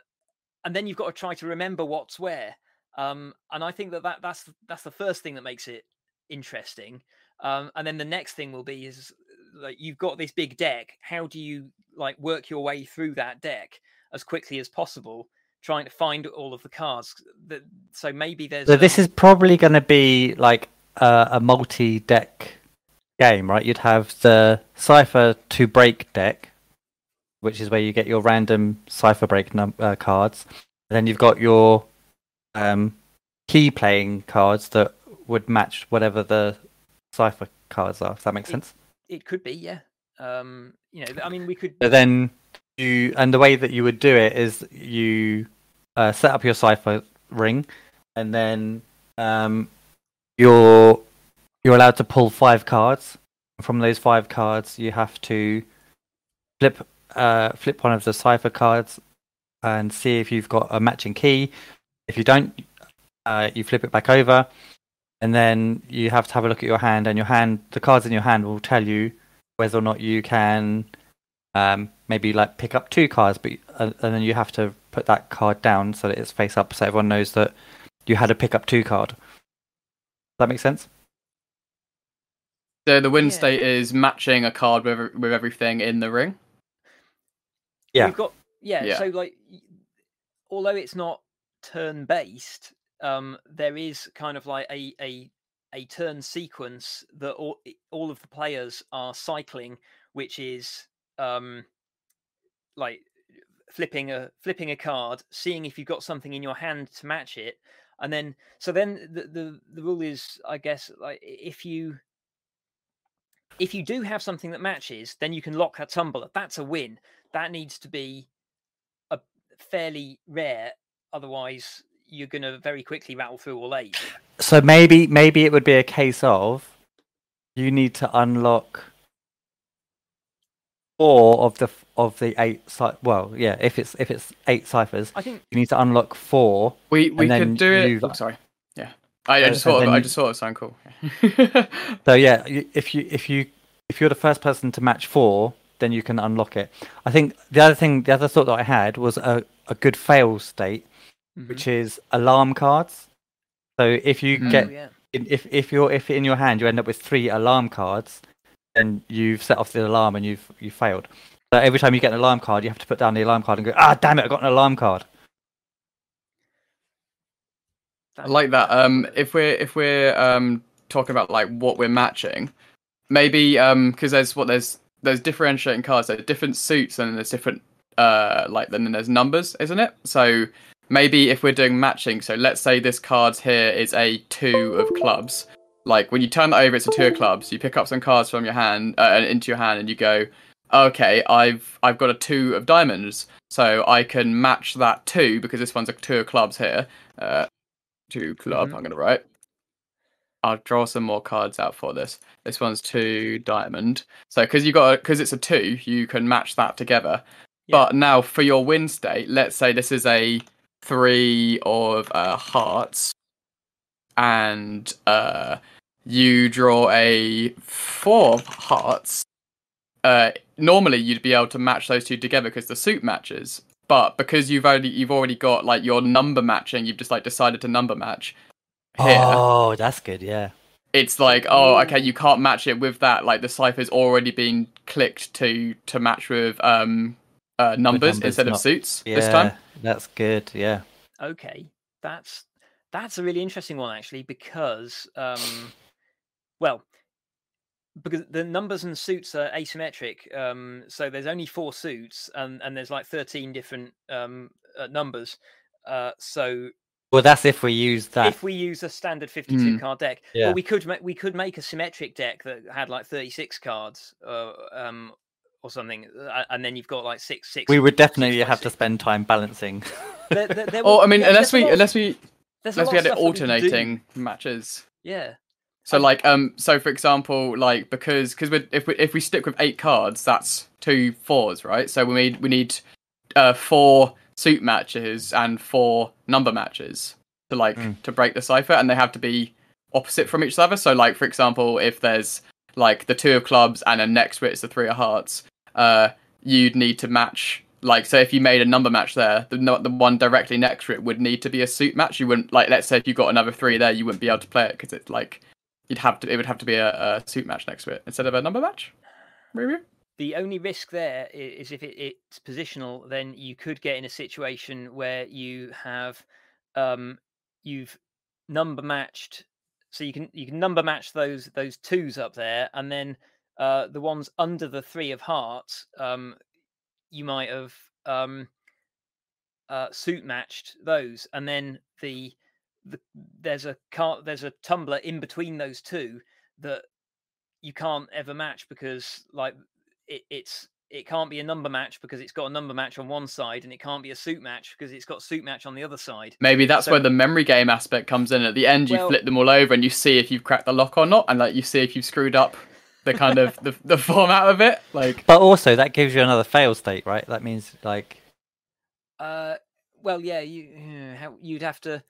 A: and then you've got to try to remember what's where um and i think that, that that's that's the first thing that makes it interesting. Um, and then the next thing will be is like you've got this big deck. How do you like work your way through that deck as quickly as possible, trying to find all of the cards? That so maybe there's
B: So
A: a-
B: this is probably going to be like a, a multi-deck game, right? You'd have the Cipher to break deck, which is where you get your random Cipher break num- uh, cards. And then you've got your um, key playing cards that would match whatever the Cipher cards are. If that makes
A: It-
B: sense.
A: it could be yeah. Um, you know, I mean, we could
B: But then you, and the way that you would do it is you uh, set up your cipher ring, and then um, you're you're allowed to pull five cards. From those five cards, you have to flip uh, flip one of the cipher cards and see if you've got a matching key. If you don't, uh, you flip it back over, and then you have to have a look at your hand. And your hand, the cards in your hand, will tell you whether or not you can um, maybe like pick up two cards, but uh, and then you have to put that card down so that it's face up, so everyone knows that you had a pick up two card. Does that make sense?
C: So the win
A: Yeah.
C: state is matching a card with with everything in the ring.
B: Yeah.
A: We've got yeah,
C: Yeah.
A: So like, although it's not turn based, um, there is kind of like a a a turn sequence that all all of the players are cycling, which is um, like flipping a flipping a card, seeing if you've got something in your hand to match it, and then so then the the, the rule is, I guess, like if you if you do have something that matches, then you can lock that tumbler. That's a win. That needs to be a fairly rare. Otherwise, you're going to very quickly rattle through all eight.
B: So maybe maybe it would be a case of you need to unlock four of the of the eight. Ci- well, yeah, if it's if it's eight ciphers,
A: I think
B: you need to unlock four.
C: We we
B: then
C: could do it.
B: you've-
C: Oh, sorry. Yeah. I, I
B: Uh,
C: just
B: and
C: thought
B: then
C: I just thought it sounded cool.
B: So yeah, if you if you if you're the first person to match four, then you can unlock it. I think the other thing, the other thought that I had was a a good fail state,
A: Mhm.
B: which is alarm cards. So if you
C: Mhm.
B: get
A: Oh, yeah.
B: if if you're if in your hand you end up with three alarm cards, then you've set off the alarm and you've you failed. So every time you get an alarm card, you have to put down the alarm card and go, ah, damn it, I got an alarm card.
C: I like that. Um, if we're if we're um talking about like what we're matching, maybe um because there's what there's there's differentiating cards. There's different suits and there's different uh like then there's numbers, isn't it? So maybe if we're doing matching, so let's say this card here is a two of clubs. Like when you turn that over, it's a two of clubs. You pick up some cards from your hand uh, and into your hand, and you go, okay, I've I've got a two of diamonds, so I can match that two because this one's a two of clubs here. Uh, two club.
A: Mhm.
C: I'm gonna write. I'll draw some more cards out for this. This one's two diamond. So because you got because it's a two, you can match that together.
A: Yeah.
C: But now for your win state, let's say this is a three of uh, hearts, and uh, you draw a four of hearts. Uh, normally you'd be able to match those two together because the suit matches. But because you've already you've already got like your number matching, you've just like decided to number match here.
B: Oh, that's good. Yeah.
C: It's like, oh, okay, you can't match it with that. Like the cipher's already been clicked to to match with um uh, numbers,
B: numbers,
C: instead of suits
B: Yeah.
C: this time.
B: That's good. Yeah.
A: Okay, that's that's a really interesting one actually because um, well, because the numbers and suits are asymmetric. Um, so there's only four suits and and there's like thirteen different um uh, numbers. Uh, so
B: Well, that's if we use that.
A: if we use a standard 52
C: Mm.
A: card deck,
B: Yeah.
A: well, we could make we could make a symmetric deck that had like 36 cards, uh, um, or something, uh, and then you've got like six six.
B: we would definitely
A: six by
B: have to spend time balancing.
A: There, there, there
C: Or
A: will-
C: I mean,
A: there-
C: unless
A: there's a
C: we
A: lot-
C: unless we
A: there's a
C: unless we had it
A: stuff that we can do.
C: alternating matches.
A: Yeah.
C: So like um so for example like because because if we if we stick with eight cards that's two fours right? So we need we need uh four suit matches and four number matches to like
B: Mm.
C: to break the cipher and they have to be opposite from each other. So like for example if there's like the two of clubs and then next to it is the three of hearts uh you'd need to match like so if you made a number match there the the one directly next to it would need to be a suit match. You wouldn't like let's say if you got another three there you wouldn't be able to play it because it's like you'd have to it would have to be a, a suit match next to it instead of a number match. Maybe.
A: The only risk there is if it, it's positional, then you could get in a situation where you have um, you've number matched, so you can you can number match those those twos up there, and then uh, the ones under the three of hearts, um, you might have um, uh, suit matched those, and then the the there's a car there's a tumbler in between those two that you can't ever match because like it, it's it can't be a number match because it's got a number match on one side and it can't be a suit match because it's got suit match on the other side
C: Maybe that's
A: So-
C: where the memory game aspect comes in. At the end, you
A: Well-
C: flip them all over and you see if you've cracked the lock or not, and like you see if you've screwed up the kind of the, the format of it. Like,
B: But also that gives you another fail state, right? That means like
A: uh well yeah you how, you'd have to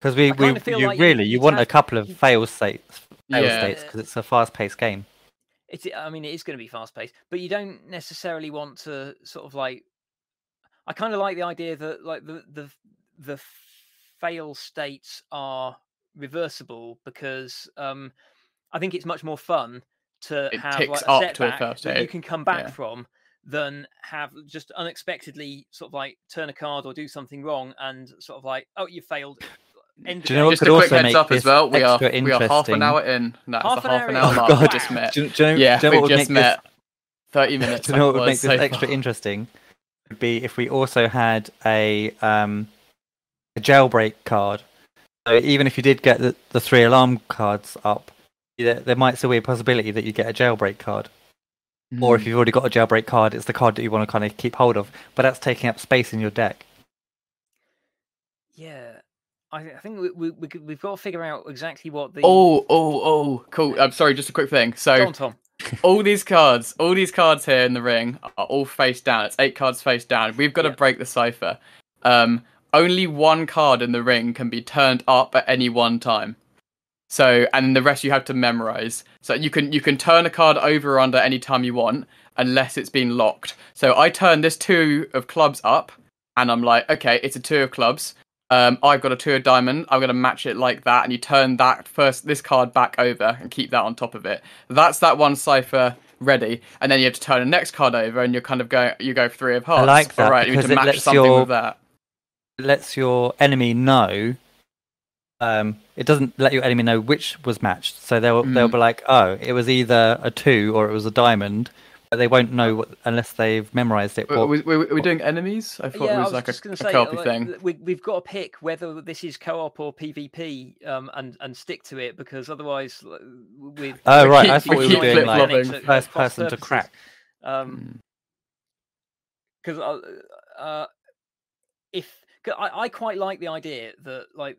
B: because we, we
A: feel
B: you
A: like
B: really you
A: you'd
B: want a couple of fail states fail
C: Yeah.
B: states because it's a fast paced game.
A: it's i mean it is going to be fast paced but you don't necessarily want to sort of like i kind of like the idea that like the the the fail states are reversible because um i think it's much more fun to
C: It
A: have
C: ticks
A: like a
C: up to a
A: setback
C: first
A: that you can come back
C: yeah.
A: from than have just unexpectedly sort of like turn a card or do something wrong and sort of like oh you failed end
B: Do you know what
C: just
B: could
C: a quick
B: also
C: heads
B: make
C: up as
B: this
C: well. We are we are half an hour in. That's
A: Half
C: the
A: an
C: half an
A: hour
C: hour
A: in.
C: mark.
B: Oh,
C: We
B: God.
C: just met.
B: Do, you- do you know,
C: Yeah,
B: do you know
C: we
B: what
C: just
B: make
C: met. Thirty minutes.
B: do you know what would
C: was
B: make this
C: so
B: extra
C: far.
B: interesting? Would be if we also had a um a jailbreak card. So even if you did get the, the three alarm cards up, there, there might still be a possibility that you get a jailbreak card. Or
C: Hmm.
B: if you've already got a jailbreak card, it's the card that you want to kind of keep hold of. But that's taking up space in your deck.
A: yeah i, I think we, we, we could- we've got to figure out exactly what the
C: Oh, oh, oh, cool. I'm sorry, just a quick thing.
A: Go
C: So
A: on, tom
C: all these cards, all these cards here in the ring are all face down. It's eight cards face down. We've got to break the cipher. Um, only one card in the ring can be turned up at any one time. So, and the rest you have to memorize. So you can you can turn a card over or under any time you want, unless it's been locked. So I turn this two of clubs up, and I'm like, okay, it's a two of clubs. Um, I've got a two of diamond. I'm gonna match it like that, and you turn that first this card back over and keep that on top of it. That's that one cipher ready, and then you have to turn the next card over, and you're kind of going you go three of hearts.
B: I like that
C: All right, you need
B: because
C: to
B: it
C: match
B: lets
C: something
B: your-
C: with that.
B: It lets your enemy know. Um, it doesn't let your enemy know which was matched. So they'll they'll
C: Mm.
B: be like, oh, it was either a two or it was a diamond, they won't know what, unless they've memorized it.
C: Were,
B: What,
C: we, we, we doing enemies? I thought
A: yeah,
C: it was,
A: was
C: like a,
A: just going
C: a co-op
A: like,
C: thing.
A: We, we've got to pick whether this is co-op or PvP, um, and and stick to it because otherwise, l- with
B: oh
C: we
B: right,
C: keep-
B: I thought
C: we
B: we were doing like
C: flip-flopping.
A: at- at
B: first
A: cross
B: person to crack.
A: Um, because uh, uh, if 'cause I, I quite like the idea that like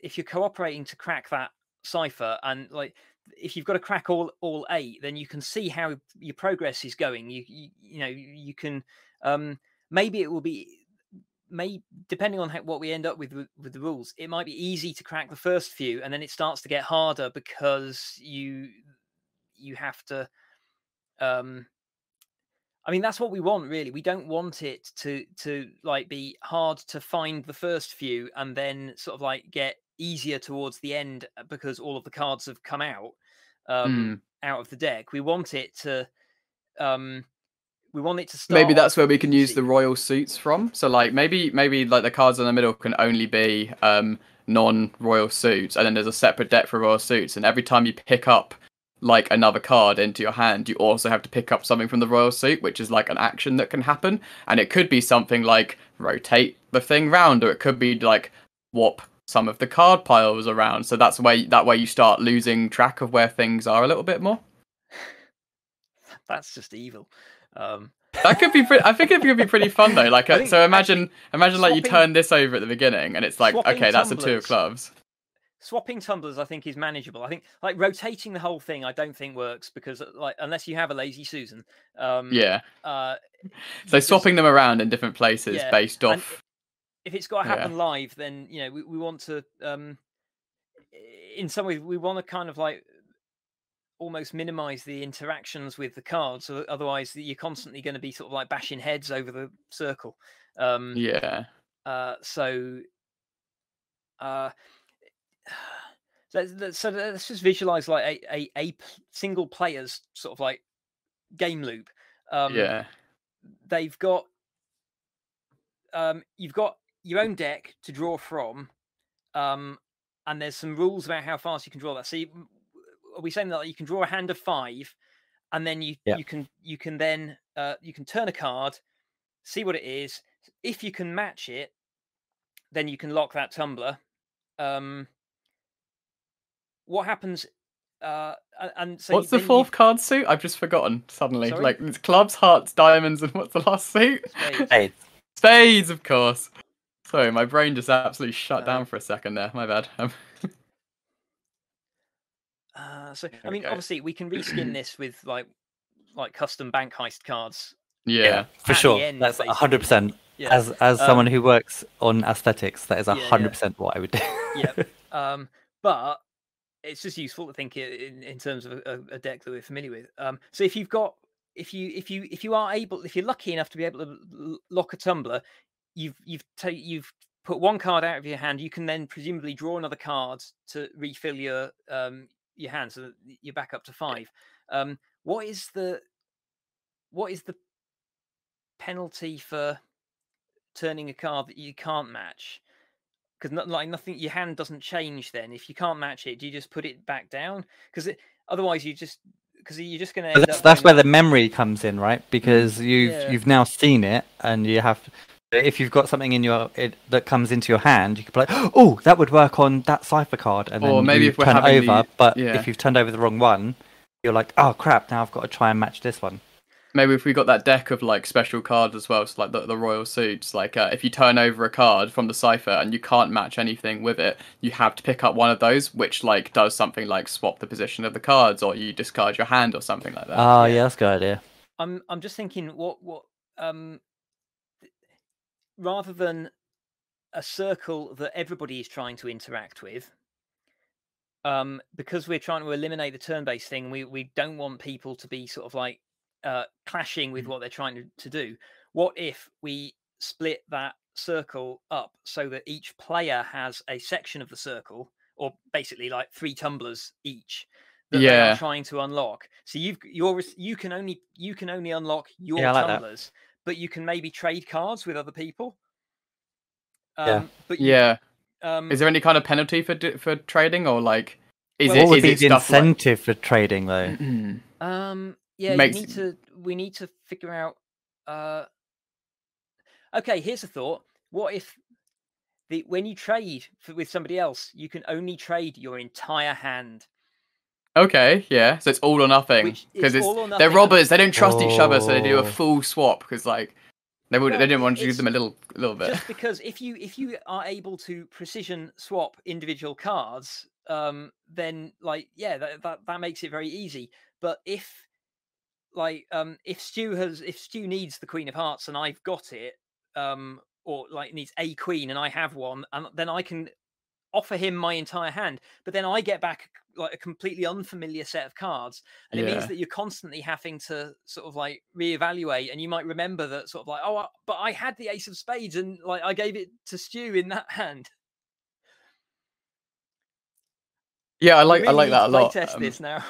A: if you're cooperating to crack that cipher and like if you've got to crack all all eight then you can see how your progress is going you you, you know you can um maybe it will be may depending on how, what we end up with, with with the rules it might be easy to crack the first few and then it starts to get harder because you you have to um I mean, that's what we want, really. We don't want it to to like be hard to find the first few and then sort of like get easier towards the end uh, because all of the cards have come out um, out of the deck. We want it to um, we want it to start.
C: maybe that's where we can use the royal suits from. So like maybe maybe like the cards in the middle can only be um non-royal suits, and then there's a separate deck for royal suits. And every time you pick up like another card into your hand, you also have to pick up something from the royal suit, which is like an action that can happen. And it could be something like rotate the thing round, or it could be like swap some of the card piles around. So that's why that way you start losing track of where things are a little bit more.
A: That's just evil. Um,
C: That could be. Pretty, I think it could be pretty fun though. Like, uh,
A: think
C: so imagine, imagine like you turn this over at the beginning, and it's like,
A: swapping
C: okay, that's a two of clubs.
A: swapping tumblers i think is manageable i think like rotating the whole thing i don't think works because uh, like unless you have a lazy susan um
C: Yeah.
A: uh
C: So
A: you just-
C: swapping them around in different places
A: Yeah,
C: based off.
A: If it's got to
C: Yeah.
A: happen live then you know we, we want to um in some way we want to kind of like almost minimize the interactions with the cards so otherwise you're constantly going to be sort of like bashing heads over the circle um
C: Yeah.
A: uh, so, uh, let's, let's- so let's just visualize like a a single player's sort of like game loop. Um,
C: yeah.
A: they've got um, you've got your own deck to draw from, um, and there's some rules about how fast you can draw that. So, you, are we saying that like, you can draw a hand of five, and then you
B: Yeah.
A: you can you can then uh, you can turn a card, see what it is. If you can match it, then you can lock that tumbler. Um, what happens? Uh, and so
C: what's the
A: then you-
C: fourth card suit? I've just forgotten suddenly.
A: Sorry?
C: Like it's clubs, hearts, diamonds, and what's the last suit?
A: Spades.
C: Spades, of course. Sorry, my brain just absolutely shut
A: Uh,
C: down for a second there. My bad. Um,
A: Uh, so I mean,
C: go.
A: obviously, we can reskin this with like like custom bank heist cards.
C: yeah.
B: for sure.
A: end,
B: That's
A: basically.
B: hundred percent.
A: Yeah,
B: As as
A: Um,
B: someone who works on aesthetics, that is
A: Yeah, yeah.
B: hundred percent what I would do.
A: yeah. Um, but it's just useful to think in, in terms of a, a deck that we're familiar with. Um, so if you've got if you if you if you are able if you're lucky enough to be able to lock a tumbler, you've you've ta- you've put one card out of your hand. You can then presumably draw another card to refill your um your hand, so that you're back up to five. Um, what is the what is the penalty for turning a card that you can't match? Because like nothing, your hand doesn't change. Then, if you can't match it, do you just put it back down? Because otherwise, you just because you're just going to.
B: That's, that's where the memory comes in, right? Because you've
A: Yeah.
B: you've now seen it, and you have. If you've got something in your it, that comes into your hand, you can play. Oh, that would work on that cipher card, and
C: Or
B: then
C: maybe
B: you
C: if we're
B: turn
C: having
B: over.
C: the-
B: But
C: yeah.
B: if you've turned over the wrong one, you're like, oh crap! Now I've got to try and match this one.
C: Maybe if we got that deck of like special cards as well, so like the, the royal suits. Like uh, if you turn over a card from the cipher and you can't match anything with it, you have to pick up one of those, which like does something like swap the position of the cards, or you discard your hand or something like that.
B: Oh
A: yeah.
B: yeah, that's a good idea.
A: I'm I'm just thinking what what um rather than a circle that everybody is trying to interact with um because we're trying to eliminate the turn-based thing we we don't want people to be sort of like uh clashing with what they're trying to, to do. What if we split that circle up so that each player has a section of the circle or basically like three tumblers each that they
C: Yeah.
A: are trying to unlock? So you've you're you can only you can only unlock your
B: Yeah, like
A: tumblers but you can maybe trade cards with other people um
B: Yeah.
A: but you-
C: yeah.
A: um
C: Is there any kind of penalty for for trading, or like is
A: Well,
C: it
B: what would be
C: it
B: the
C: stuff like-
B: incentive for trading though?
A: Um. Yeah.
C: Makes-
A: need to. We need to figure out. Uh. Okay. Here's a thought. What if the when you trade for, with somebody else, you can only trade your entire hand.
C: Okay, yeah. So it's all or nothing because
A: it's
C: it's they're robbers. They don't trust each other, so they do a
B: Oh.
C: full swap because like they would
A: Well,
C: they didn't want to give them a little a little bit.
A: Just because if you if you are able to precision swap individual cards, um, then like yeah, that that, that makes it very easy. But if like um if Stu has if Stu needs the Queen of Hearts and I've got it, um, or like needs a queen and I have one, and then I can offer him my entire hand. But then I get back like a completely unfamiliar set of cards, and it means that you're constantly having to sort of like reevaluate, and you might remember that sort of like oh, but I had the Ace of Spades and like I gave it to Stu in that hand.
C: Yeah, I like I like that a lot.
A: Test
C: Um,
A: this now.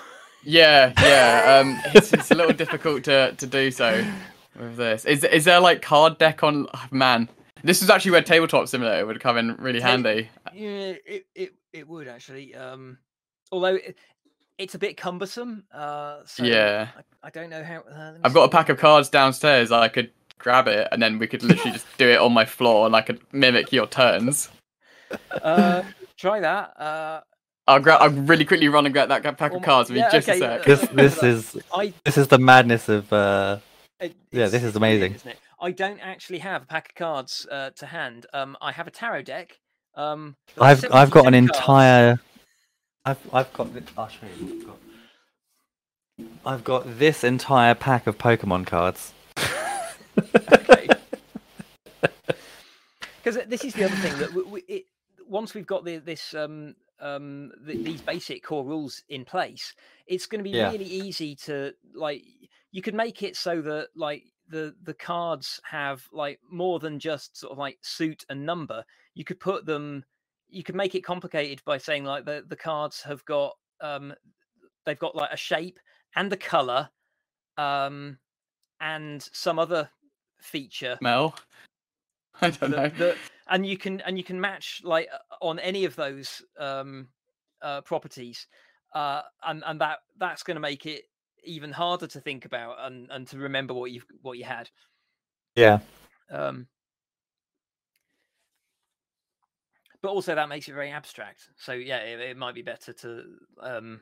C: Yeah, yeah. Um, it's, it's a little difficult to, to do so with this. Is is there like card deck on? oh, man, this is actually where Tabletop Simulator would come in really
A: Ta-
C: handy.
A: Yeah, it, it it would actually. Um, although it, it's a bit cumbersome. Uh, so
C: Yeah.
A: I, I don't know how. Uh,
C: I've got a pack of cards downstairs. I could grab it and then we could literally just do it on my floor and I could mimic your turns.
A: Uh, try that. Uh,
C: I'll grab. I'll really quickly run and grab that pack
A: Well,
C: of cards. Give
A: yeah,
C: just
A: okay,
C: a sec.
A: uh,
B: This this is
A: I
B: this is the madness of uh
A: It-
B: Yeah, this is
A: it's weird,
B: amazing.
A: isn't it? I don't actually have a pack of cards uh, to hand. Um, I have a tarot deck. Um,
B: I've I've got an
A: cards.
B: entire I've I've got thi- I'll show you. I've got, I've got this entire pack of Pokemon cards.
A: okay. Because this is the other thing that we, we, it, once we've got the, this um, um, the, these basic core rules in place, it's going to be
B: Yeah.
A: really easy to like. You could make it so that like the the cards have like more than just sort of like suit and number. You could put them. you could make it complicated by saying like the the cards have got um they've got like a shape and a color um and some other feature
C: Mel. I don't know.
A: that- that- and you can and you can match like on any of those um uh properties uh and and that that's going to make it even harder to think about and and to remember what you've what you had
B: Yeah.
A: um but also that makes it very abstract so yeah it, it might be better to um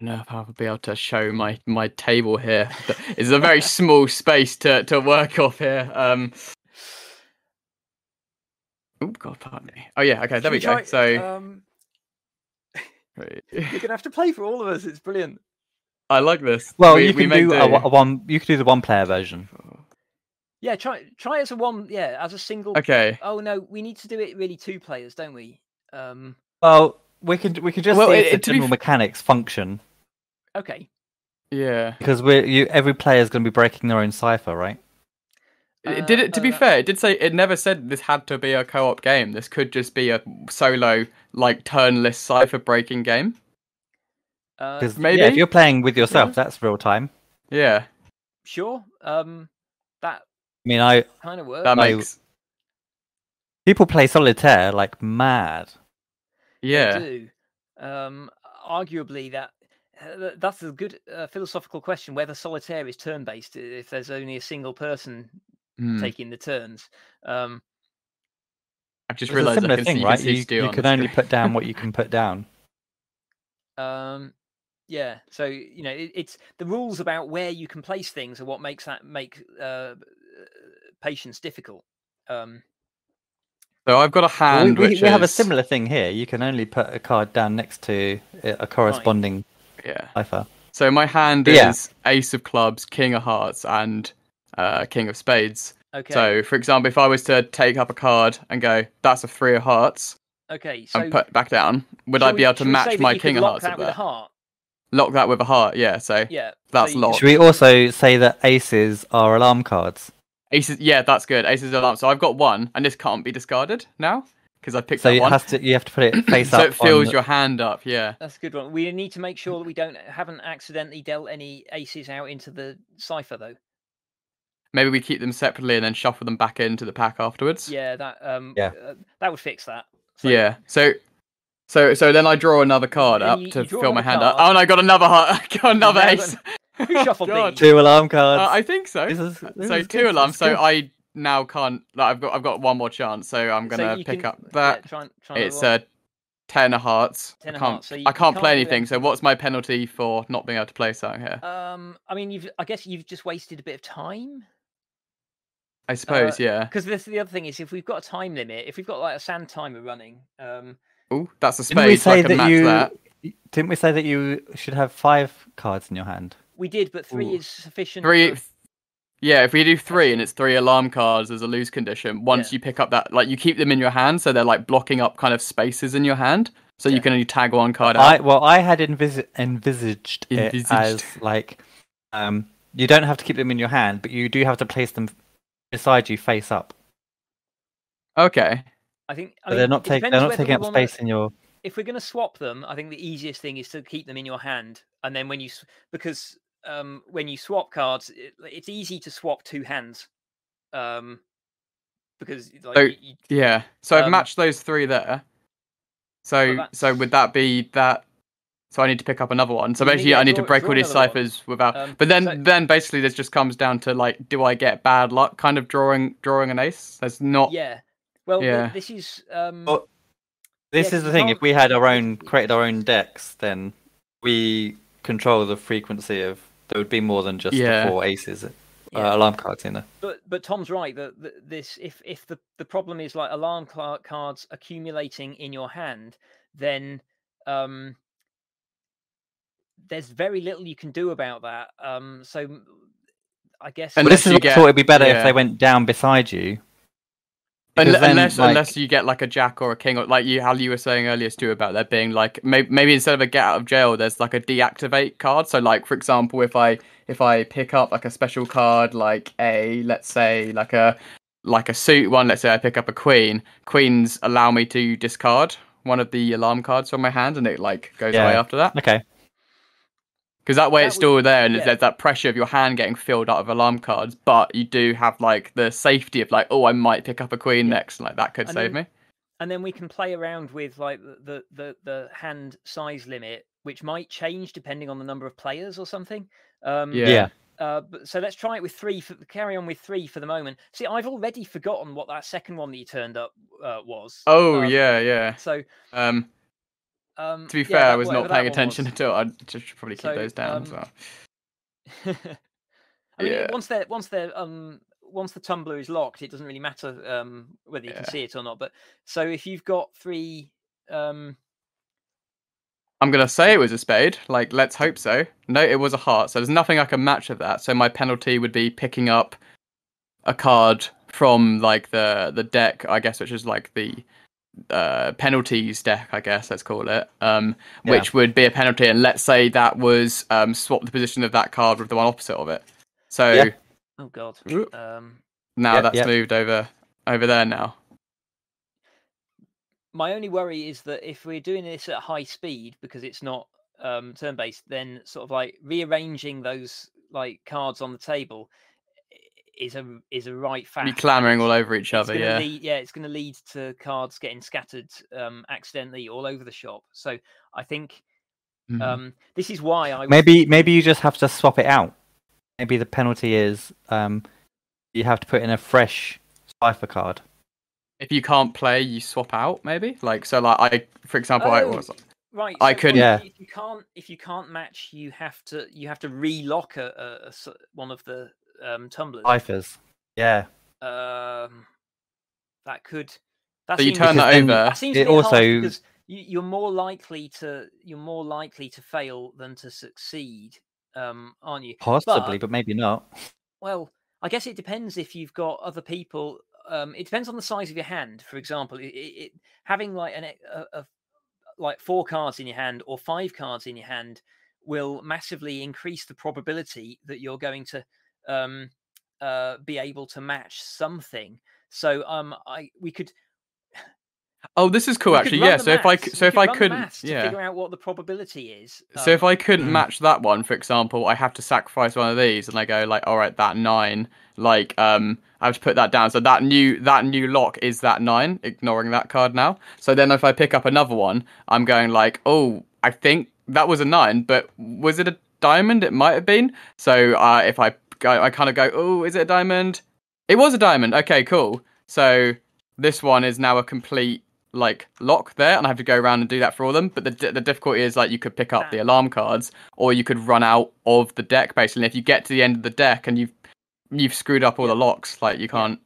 C: know if I'll be able to show my my table here. But It's a very small space to to work off here. Um. Oh God, pardon me. Oh yeah, okay, there
A: should
C: we go. So
A: um you're gonna have to play for all of us it's brilliant
C: I like this.
B: Well,
C: We-
B: you can
C: may
B: do a, one- a one. You could do the one-player version.
A: yeah try try as a one yeah as a single
C: Okay.
A: oh no we need to do it really two players don't we um
B: Well, we could we could just
C: Well,
B: see
C: it-
B: if the
C: it- to be
B: general mechanics function
A: okay
C: Yeah.
B: because we're you every player is going to be breaking their own cipher, right?
C: It did it to be
A: uh,
C: fair, it did say it never said this had to be a co-op game. This could just be a solo, like turnless cipher breaking game.
A: Uh,
B: Because
C: maybe?
B: yeah, if you're playing with yourself,
A: Mhm.
B: that's real time.
C: Yeah,
A: sure um that
B: I mean, I
A: kind of works
C: that makes
B: people play solitaire like mad.
A: They
C: yeah.
A: do. Um, arguably, that uh, that's a good uh, philosophical question whether solitaire is turn based if there's only a single person
C: Hmm.
A: taking the turns. Um,
C: I've just
B: It's a
C: realised I
B: similar thing,
C: see,
B: right?
C: you, can
B: You,
C: see
B: you
C: on
B: can only
C: screen.
B: put down what you can put down.
A: um, yeah, so you know, it, it's the rules about where you can place things are what makes that make uh, patience difficult. Um,
C: So I've got a hand
B: we, we,
C: which
B: we have a similar thing here. You can only put a card down next to a a corresponding
C: Yeah.
B: cipher.
C: So my hand
B: Yeah.
C: is Ace of Clubs, King of Hearts, and uh, King of Spades.
A: okay,
C: So, for example, if I was to take up a card and go, "That's a three of hearts,"
A: okay, so
C: and put it back down, would I be
A: we-
C: able to
A: shall we say
C: match
A: that
C: my
A: you could
C: King of
A: lock
C: Hearts
A: that with
C: there?
A: a heart?
C: Lock that with a heart, yeah. So
A: Yeah,
C: That's
A: so you-
C: locked.
B: Should we also say that aces are alarm cards?
C: aces, yeah, that's good. Aces of alarm. So I've got one, and this can't be discarded now because I picked
B: So
C: up one.
B: has to. You have to put it face
C: so
B: up.
C: So it fills
B: on-
C: your hand up. Yeah.
A: That's a good one. We need to make sure that we don't haven't accidentally dealt any aces out into the cipher though.
C: Maybe we keep them separately and then shuffle them back into the pack afterwards.
A: Yeah, that um
B: Yeah.
A: uh, that would fix that. So,
C: Yeah. So, so, so then I draw another card up
A: you-
C: to
A: you
C: fill my
A: another
C: hand up. Oh, and I got another heart. I got another ace.
A: Who shuffled
C: God.
A: these?
B: two alarm cards.
C: Uh, I think so.
B: This is- this
C: so
B: is
C: two
B: good,
C: alarms. So. I now can't. Like, I've got I've got one more chance. So I'm gonna
A: you
C: pick
A: can-
C: up
A: yeah,
C: that.
A: try and- try
C: it's
A: roll.
C: a ten of hearts.
A: Ten
C: I can't.
A: hearts, so you-
C: I can't play
A: can't do
C: anything. So what's my penalty for not being able to play something here?
A: Um, I mean, you've I guess you've just wasted a bit of time
C: I suppose.
A: uh,
C: yeah.
A: because this the other thing is if we've got a time limit, if we've got like a sand timer running, um,
C: Oh, that's a
B: Didn't we
C: spade. So I
B: say that
C: match
B: you?
C: that.
B: Didn't we say that you should have five cards in your hand?
A: we did, but three
C: Ooh.
A: is sufficient.
C: Three.
A: for-
C: Yeah, if we do three and it's three alarm cards as a lose condition, once
A: Yeah.
C: you pick up that, like you keep them in your hand, so they're like blocking up kind of spaces in your hand, so you can only tag one card out.
B: I well, I had envis- envisaged, it as like, um, you don't have to keep them in your hand, but you do have to place them beside you, face up.
C: Okay.
A: I think I mean,
B: they're not
A: it
B: taking. They're not taking up
A: wanna-
B: space in your.
A: if we're going to swap them, I think the easiest thing is to keep them in your hand, and then when you because um, when you swap cards, it, it's easy to swap two hands, um, because like
C: So-
A: you, you-
C: Yeah. So I've
A: Um,
C: matched those three there. So
A: Well,
C: so would that be that? So I need to pick up another one. So
A: You need-
C: basically,
A: yeah,
C: I need
A: draw-
C: to break all these
A: another one.
C: ciphers without.
A: Um,
C: but then
A: so-
C: then basically this just comes down to like, do I get bad luck? Kind of drawing drawing an ace. That's not.
A: yeah. Well,
C: Yeah.
A: this is um,
B: Well, This
A: Yeah,
B: is the
A: 'cause
B: thing. If we had our own, created our own decks, then we control the frequency of. There would be more than just
C: Yeah.
B: the four aces, uh, alarm cards in there.
A: but but Tom's right that, that this if if the the problem is like alarm cla- cards accumulating in your hand, then um there's very little you can do about that. Um, so I guess
B: But this is what I
C: get-
B: thought it'd be better if they went down beside you.
C: Unle-
B: then,
C: unless
B: like-
C: unless you get like a jack or a king or like you how you were saying earlier Stu about there being like maybe, maybe instead of a get out of jail there's like a deactivate card so like for example if I if I pick up like a special card like a let's say like a like a suit one. Let's say I pick up a queen. Queens allow me to discard one of the alarm cards from my hand, and it like goes
B: Yeah.
C: away after that.
B: Okay.
C: Because that way
A: That
C: it's
A: would-
C: still there, and
A: yeah.
C: there's that pressure of your hand getting filled out of alarm cards. But you do have like the safety of like, oh, I might pick up a queen
A: Yeah.
C: next. Like that could
A: And
C: save
A: then-
C: me.
A: and then we can play around with like the, the the the hand size limit, which might change depending on the number of players or something. Um,
C: Yeah.
B: Yeah.
A: Uh, but, so let's try it with three. For, carry on with three for the moment. See, I've already forgotten what that second one that you turned up uh, was.
C: Oh
A: Um,
C: yeah, yeah.
A: So
C: Um,
A: um,
C: to be
A: yeah,
C: fair, I was not paying attention
A: was.
C: at all. I just should probably keep
A: So,
C: those down.
A: um,
C: as well.
A: I mean,
C: Yeah.
A: once they're once they're um once the tumbler is locked, it doesn't really matter um whether you can see it or not. But so if you've got three um
C: I'm gonna say it was a spade. Like, let's hope so. No, it was a heart. So there's nothing I can match of that. So my penalty would be picking up a card from like the the deck, I guess, which is like the uh penalties deck, I guess let's call it. Um,
B: Yeah.
C: which would be a penalty. And let's say that was um swap the position of that card with the one opposite of it. So
B: Yeah.
A: oh god um
C: now
B: Yep,
C: that's
B: yep.
C: moved over over there now.
A: my only worry is that if we're doing this at high speed because it's not um turn based, then sort of like rearranging those like cards on the table i- is a is a right
C: Be
A: fact.
C: clamoring all over each other. Yeah.
A: lead, yeah, it's going to lead to cards getting scattered um, accidentally all over the shop. So I think
C: Mhm.
A: um, this is why I
B: Maybe
A: thinking-
B: maybe you just have to swap it out. Maybe the penalty is um, you have to put in a fresh cipher card.
C: if you can't play, you swap out. Maybe like so. Like I, for example, I
A: Oh,
C: was
A: right.
C: I
A: so
C: couldn't-
B: Yeah.
A: If you can't, if you can't match, you have to you have to relock a, a- a s- one of the um, tumblers.
B: Ciphers. Yeah.
A: Um, that could. That
C: So you turn that over.
A: That seems
B: It
A: a bit harsh
B: also-
A: because you, you're more likely to you're more likely to fail than to succeed, um, aren't you?
B: Possibly,
A: But-
B: but maybe not.
A: Well, I guess it depends if you've got other people. Um, it depends on the size of your hand. For example, it, it, it, having like an a, a, like four cards in your hand or five cards in your hand will massively increase the probability that you're going to um, uh, be able to match something. So um, I we could
C: Oh, this is cool actually. Yeah. So if I
A: maths-
C: c-
A: we
C: so if
A: could
C: I couldn't yeah.
A: figure out what the probability is.
C: So if
A: um,
C: I couldn't
B: Mm.
C: match that one, for example, I have to sacrifice one of these, and I go like, all right, that nine, like, um, I have to put that down. So that new that new lock is that nine, ignoring that card now. So then if I pick up another one, I'm going like, oh, I think that was a nine, but was it a diamond? It might have been. So uh, if I go, I kind of go, oh, is it a diamond? It was a diamond. Okay, cool. So this one is now a complete like lock there, and I have to go around and do that for all of them. But the the difficulty is like you could pick up the alarm cards, or you could run out of the deck basically. If you get to the end of the deck and you've you've screwed up all the locks, like you can't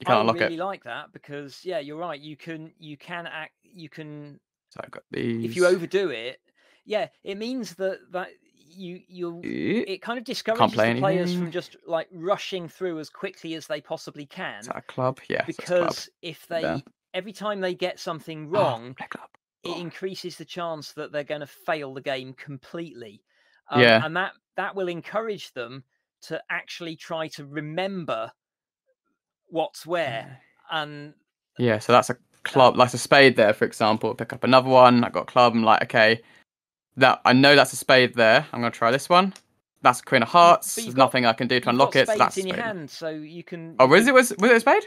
C: you can't
A: I
C: unlock
A: really
C: it.
A: like that because yeah, you're right. You can you can act you can
C: So I've got these.
A: if you overdo it, yeah, it means that that you you
C: Eh,
A: it kind of discourages the players from just like rushing through as quickly as they possibly can
C: Is that a club? Yeah. a club.
A: because if they
C: There.
A: every time they get something
C: Oh,
A: wrong,
C: club.
A: it
C: Oh.
A: increases the chance that they're going to fail the game completely. Um,
C: Yeah.
A: and that that will encourage them to actually try to remember what's where and
C: Yeah, so that's a club, that's a spade there, for example. Pick up another one. I got a club. I'm like, okay, that I know that's a spade there. I'm gonna try this one. That's queen of hearts.
A: but you've
C: There's
A: got-
C: nothing I can do to unlock
A: got
C: it. So that's
A: in your hand, so you can.
C: Oh, was it was was it a spade?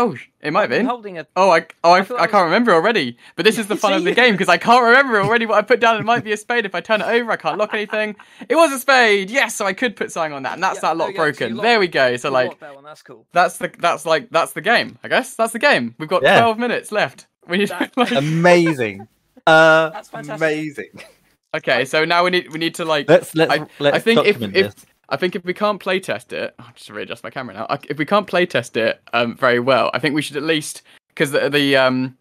C: Oh, it might have
A: I'm
C: been.
A: holding a.
C: Oh, I oh I,
A: I
C: I can't
A: was-
C: remember already. But this is the fun of the game because I can't remember already what I put down. It might be a spade. If I turn it over, I can't lock anything. It was a spade. Yes, so I could put something on that, and that's
A: Yeah,
C: that lock
A: we go, so you
C: broken.
A: lock-
C: there we go. So like
A: that one, that's cool.
C: that's the that's like that's the game. I guess that's the game. We've got
B: Yeah.
C: twelve minutes left. We need
A: That-
C: like,
B: Amazing. Uh,
A: That's fantastic.
B: amazing.
C: Okay. So now we need we need to like
B: Let's let's
C: I-
B: let's
C: I think if- if-
B: this.
C: I think if we can't playtest it, I'll just readjust my camera now. If we can't playtest it um, very well, I think we should at least because the, the um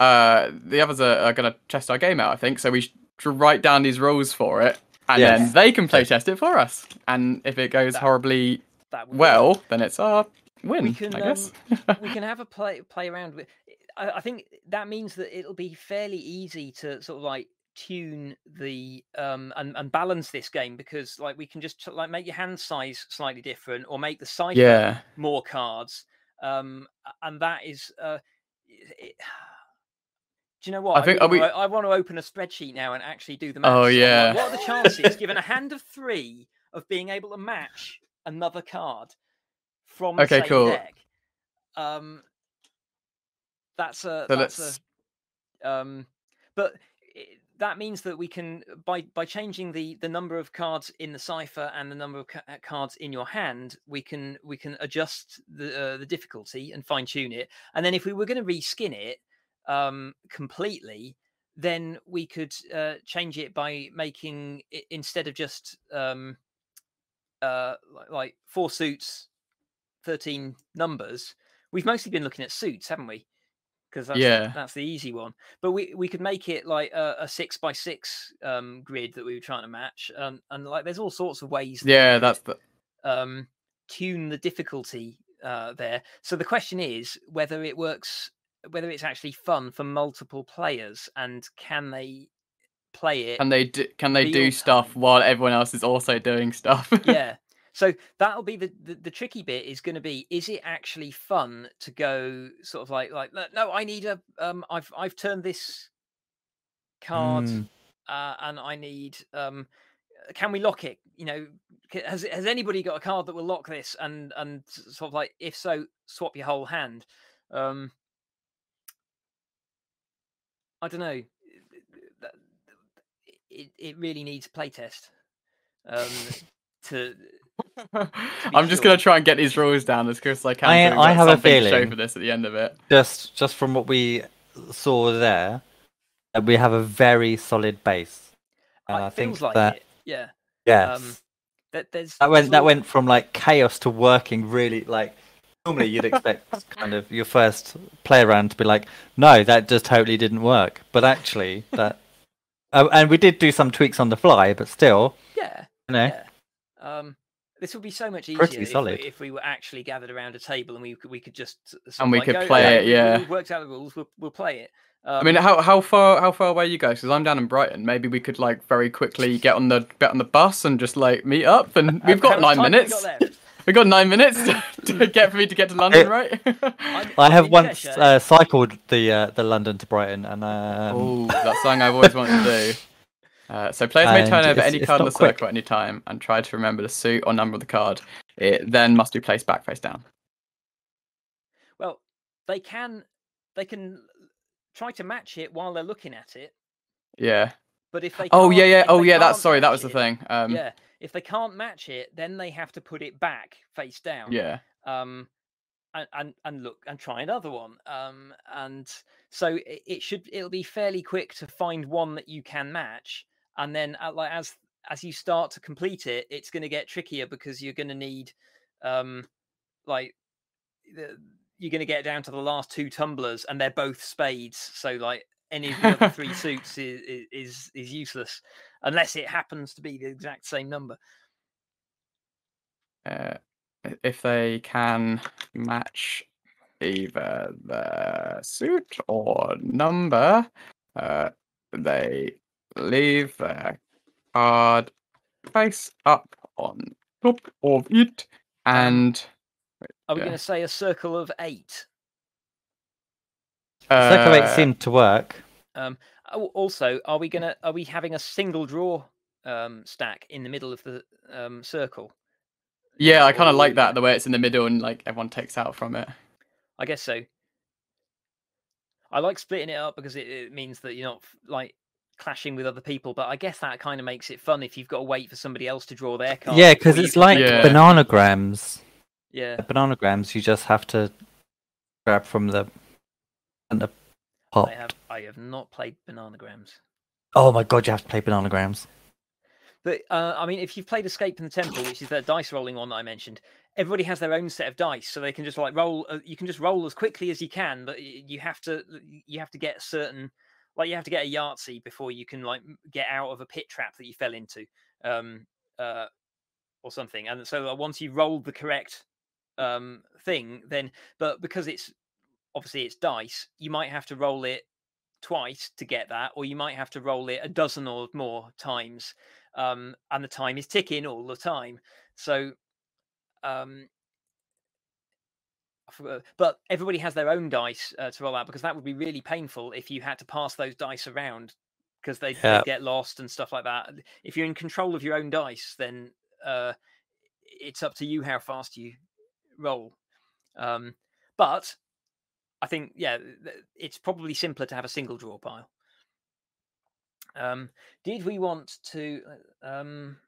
C: uh the others are, are going to test our game out. I think so. We should write down these rules for it, and then they can playtest it for us. And if it goes
A: That-
C: horribly
A: That would
C: well, then it's our win.
A: can,
C: I guess.
A: we can have a play play around with. I, I think that means that it'll be fairly easy to sort of like tune the um and, and balance this game because like we can just like make your hand size slightly different or make the cipher
C: yeah.
A: more cards um, and that is. Uh, it, do you know what?
C: I think-
A: really
C: we-
A: I want to open a spreadsheet now and actually do the.
C: Oh,
A: like,
C: yeah.
A: what are the chances, given a hand of three, of being able to match another card from the
C: Okay,
A: same
C: cool.
A: deck? Um, that's a
C: So
A: that's
C: let's.
A: a um, but i that means that we can by by changing the the number of cards in the cipher and the number of ca- uh, cards in your hand we can we can adjust the uh, the difficulty and fine tune it. And then if we were going to reskin it um completely then we could uh, change it by making it instead of just um uh like four suits 13 numbers we've mostly been looking at suits haven't we because that's
C: Yeah.
A: that's the easy one but we we could make it like a, a six by six um grid that we were trying to match and and like there's all sorts of ways that
C: Yeah, that's the.
A: um tune the difficulty uh there so the question is whether it works whether it's actually fun for multiple players and can they play it
C: Can they do, can they do
A: real
C: stuff while everyone else is also doing stuff?
A: yeah so that'll be the, the the tricky bit is going to be is it actually fun to go sort of like like "No, i need a um i've i've turned this card
B: Mm.
A: uh, and i need um can we lock it? You know has has anybody got a card that will lock this? And and sort of like if so swap your whole hand. Um i don't know. It, it really needs playtest um to
C: I'm just gonna try and get these rules down as quick as I can.
B: I-
C: we've
B: I have a
C: something to show
B: feeling-
C: for this at the end of it.
B: Just just from what we saw there, that we have a very solid base. And
A: it
B: I think
A: feels like
B: that
A: it yeah
B: yes,
A: um that there's
B: that went that went from like chaos to working really like. Normally, you'd expect kind of your first play around to be like, no, that just totally didn't work. But actually, that uh, and we did do some tweaks on the fly, but still,
A: yeah
B: you know,
A: yeah um this would be so much easier
B: Pretty
A: if,
B: solid.
A: We, if we were actually gathered around a table and we could we could just sort
C: And
A: of
C: we
A: like
C: could
A: go,
C: play
A: "Okay,
C: it, yeah.
A: we've worked out the rules we'll, we'll play it um,
C: I mean, how how far how far away are you guys? Because I'm down in Brighton. Maybe we could like very quickly get on the get on the bus and just like meet up. And we've got nine
A: time have we
C: minutes. We've got nine minutes to, to get for me to get to London, right?
A: I'm-
B: have once uh, cycled the uh, the London to Brighton, and um,
C: oh, that's something I've always wanted to do. Uh, so players may turn over any card in the
B: quick.
C: circle at any time and try to remember the suit or number of the card. It then must be placed back face down.
A: well they can they can try to match it while they're looking at it
C: Yeah.
A: but if they
C: Oh yeah,
A: can't-
C: yeah.
A: if
C: Oh yeah. That's sorry. That was the
A: it-
C: thing. Um,
A: yeah if they can't match it then they have to put it back face down
C: yeah.
A: um and, and and look and try another one um and so it, it should it'll be fairly quick to find one that you can match and then uh, like as as you start to complete it it's going to get trickier because you're going to need um like the, you're going to get down to the last two tumblers and they're both spades so like any of the other three suits is, is is useless unless it happens to be the exact same number.
C: Uh, if they can match either the suit or number, uh, they leave their card face up on top of it, and
A: are we
C: Yeah.
A: going to say a circle of eight
C: uh,
B: Circle eight seemed to work.
A: Um, al- also, are we gonna are we having a single draw um, stack in the middle of the um, circle?
C: yeah, I kind of like that the way it's in the middle and like everyone takes out from it.
A: I guess so. I like splitting it up because it, it means that you're not like clashing with other people. But I guess that kind of makes it fun if you've got to wait for somebody else to draw their card.
B: yeah, because it's
A: can
B: like
A: take
C: Yeah.
A: one.
B: bananagrams.
A: Yeah,
B: Bananagrams, you just have to grab from the and the pop.
A: I have. I have not played bananagrams.
B: Oh my god, you have to play bananagrams.
A: But uh, I mean, if you've played Escape from the Temple, which is that dice rolling one that I mentioned, everybody has their own set of dice, so they can just like roll. Uh, you can just roll as quickly as you can, but you have to you have to get a certain like you have to get a Yahtzee before you can like get out of a pit trap that you fell into, um, uh, or something. And so once you've rolled the correct um thing, then but because it's obviously it's dice, you might have to roll it twice to get that, or you might have to roll it a dozen or more times um, and the time is ticking all the time. So, um, but everybody has their own dice uh, to roll out because that would be really painful if you had to pass those dice around because they
B: Yeah.
A: get lost and stuff like that. If you're in control of your own dice, then uh, it's up to you how fast you roll. Um, but I think yeah, it's probably simpler to have a single draw pile. Um, did we want to? uh, Um,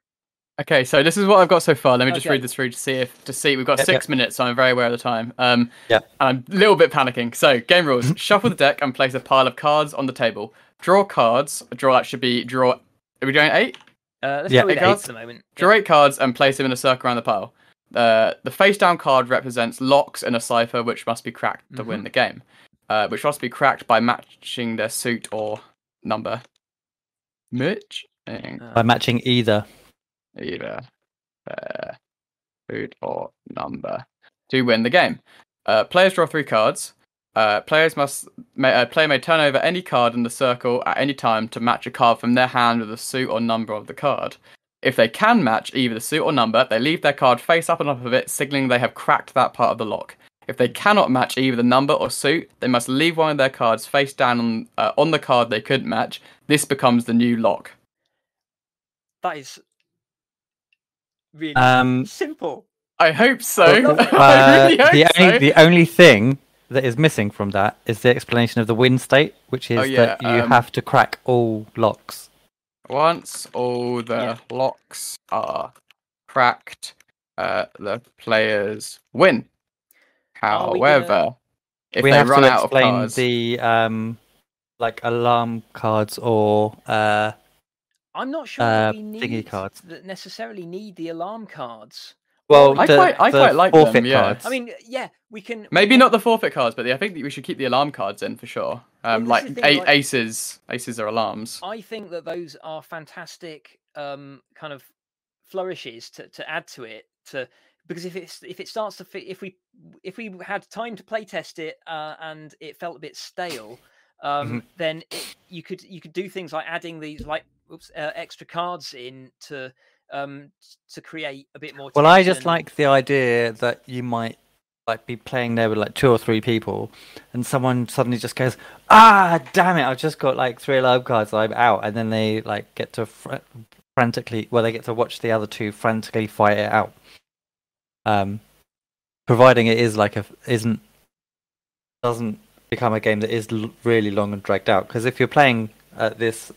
C: Okay, so this is what I've got so far. Let me just
A: Okay.
C: read this through to see if to see. We've got
B: Yep,
C: six minutes, so I'm very aware of the time. Um,
B: Yep.
C: I'm a little bit panicking. So, game rules: shuffle the deck and place a pile of cards on the table. Draw cards. Draw that should be draw. Are we doing eight?
A: uh, let's
B: Yeah,
C: eight
A: eight
C: cards.
A: at the moment. Yeah.
C: Draw eight cards and place them in a circle around the pile. Uh, the face down card represents locks in a cipher, which must be cracked to win the game. Uh, which must be cracked by matching their suit or number. Mitch.
A: Uh,
B: By matching either.
C: Either uh, food or number to win the game. Uh, players draw three cards. Uh, players must may, uh, player may turn over any card in the circle at any time to match a card from their hand with the suit or number of the card. If they can match either the suit or number, they leave their card face up on top of it, signaling they have cracked that part of the lock. If they cannot match either the number or suit, they must leave one of their cards face down on, uh, on the card they couldn't match. This becomes the new lock.
A: that is really
B: Um,
A: simple.
C: I hope so.
B: Uh,
C: I really hope
B: the
C: so.
B: only the only thing that is missing from that is the explanation of the win state, which is
C: Oh, yeah,
B: that you
C: um,
B: have to crack all locks.
C: Once all the
A: Yeah.
C: locks are cracked, uh, the players win.
A: Are we gonna-
C: However, if
B: we
C: they
B: have
C: run
B: to
C: out of
B: explain
C: cards,
B: the um, like alarm cards or uh,
A: I'm not sure
B: uh,
A: that we
B: thingy
A: need
B: cards.
A: that necessarily need the alarm cards.
B: well,
C: I quite- I quite like them,
B: forfeit
C: yeah.
B: cards.
A: I mean, yeah, we can. we
C: maybe
A: can-
C: not the forfeit cards, but I think that we should keep the alarm cards in for sure. Um,
A: Well,
C: like,
A: thing,
C: a-
A: like-
C: aces, aces are alarms.
A: I think that those are fantastic um, kind of flourishes to, to add to it to because if it's if it starts to fit if we if we had time to play test it uh, and it felt a bit stale um, then it, you could you could do things like adding these like oops, uh, extra cards in to um to create a bit more
B: well, I just
A: tension.
B: like the idea that you might like be playing there with like two or three people, and someone suddenly just goes, "Ah, damn it! I've just got like three alarm cards. I'm out," and then they like get to fr- frantically, well, they get to watch the other two frantically fight it out. Um, providing it is like a isn't doesn't become a game that is l- really long and dragged out. Because if you're playing at this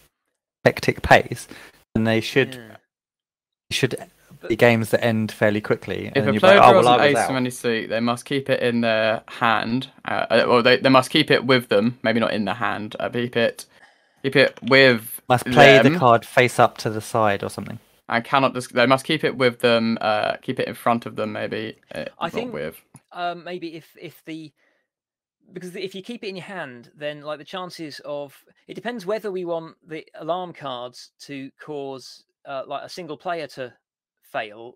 B: hectic pace, then they should
A: Yeah.
B: should be games that end fairly quickly.
C: If
B: then
C: a
B: you're
C: player
B: like, oh,
C: draws
B: well,
C: an ace from any suit, they must keep it in their hand. Uh, uh, well, they, they must keep it with them. Maybe not in their hand. Uh, keep it, keep it with
B: Must play
C: them.
B: the card face up to the side or something.
C: I cannot. Dis- they must keep it with them. Uh, keep it in front of them. Maybe. Uh,
A: I think-
C: with.
A: um, maybe if if the because if you keep it in your hand, then like the chances of it depends whether we want the alarm cards to cause uh, like a single player to fail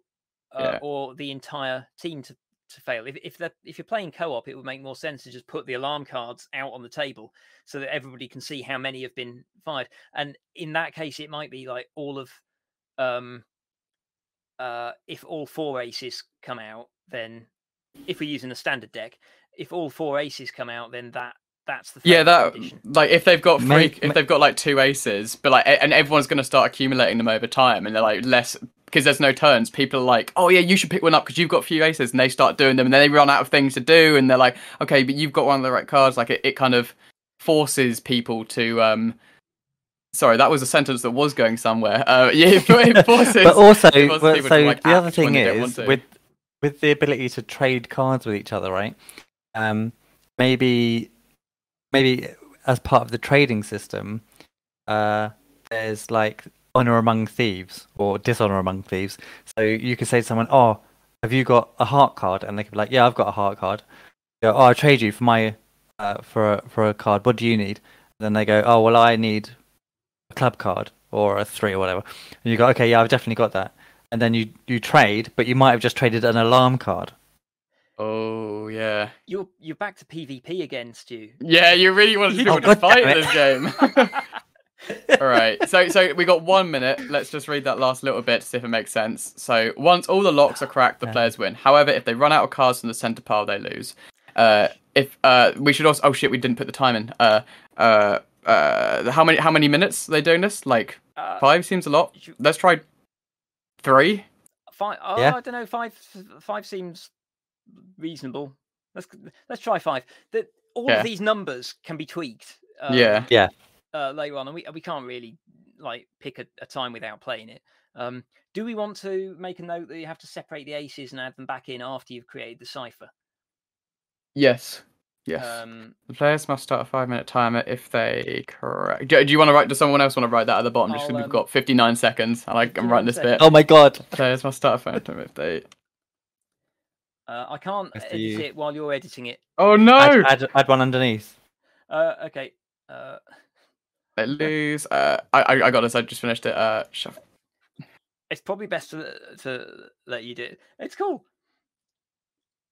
A: uh,
C: Yeah.
A: or the entire team to, to fail. If if if you're playing co-op, it would make more sense to just put the alarm cards out on the table so that everybody can see how many have been fired. And in that case, it might be like all of um uh if all four aces come out, then if we're using a standard deck, if all four aces come out, then that that's the
C: Yeah,
A: fatal
C: that
A: condition.
C: like if they've got
B: May-
C: three,
B: may-
C: if they've got like two aces, but like, and everyone's going to start accumulating them over time, and they're like less because there's no turns. People are like, oh yeah, you should pick one up because you've got a few aces, and they start doing them, and then they run out of things to do, and they're like, okay, but you've got one of the right cards. Like it, it kind of forces people to. um Sorry, that was a sentence that was going somewhere. Uh, yeah, it forces.
B: but also,
C: it forces
B: well, so
C: to, like,
B: the other thing
C: they don't want
B: is with with the ability to trade cards with each other, right? Um, maybe maybe as part of the trading system, uh, there's like honor among thieves or dishonor among thieves. So you could say to someone, "Oh, have you got a heart card?" And they could be like, "Yeah, I've got a heart card." Go, "Oh, I'll trade you for my uh, for a, for a card. What do you need?" then they go, "Oh, well, I need a club card or a three or whatever." And you go, "Okay, yeah, I've definitely got that." And then you you trade, but you might have just traded an alarm card.
C: Oh yeah,
A: You're you're back to PvP again, Stu.
C: yeah. You really want people
B: Oh,
C: to fight in this game. all right, so so we got one minute. Let's just read that last little bit to see if it makes sense. So once all the locks are cracked, the players win. However, if they run out of cards from the center pile, they lose. uh, if uh, we should also. Oh shit, we didn't put the time in. Uh, uh, uh, how many how many minutes are they doing this? Like
A: Uh,
C: five seems a lot.
A: should-
C: Let's try three.
A: Five. Oh,
B: Yeah.
A: I don't know. Five. Five seems reasonable. Let's let's try five. That all
C: Yeah.
A: of these numbers can be tweaked. Um,
C: Yeah.
A: Uh, later on, and we we can't really like pick a, a time without playing it. Um, do we want to make a note that you have to separate the aces and add them back in after you've created the cipher?
C: Yes. Yes.
A: Um,
C: the players must start a five minute timer if they correct. Do, do you want to write? Does someone else want to write that at the bottom? Just 'cause
A: I'll,
C: we've
A: um,
C: got fifty nine seconds, and I, I'm writing this bit.
B: Oh my god.
C: Players must start a five minute timer if they.
A: Uh, I can't
B: I
A: edit
B: see.
A: it while you're editing it.
C: Oh no!
B: Add, add, add one underneath.
A: Uh, okay. Uh,
C: They lose. Uh, I, I I got this. I just finished it. Uh, shuff-
A: it's probably best to to let you do it. It's cool.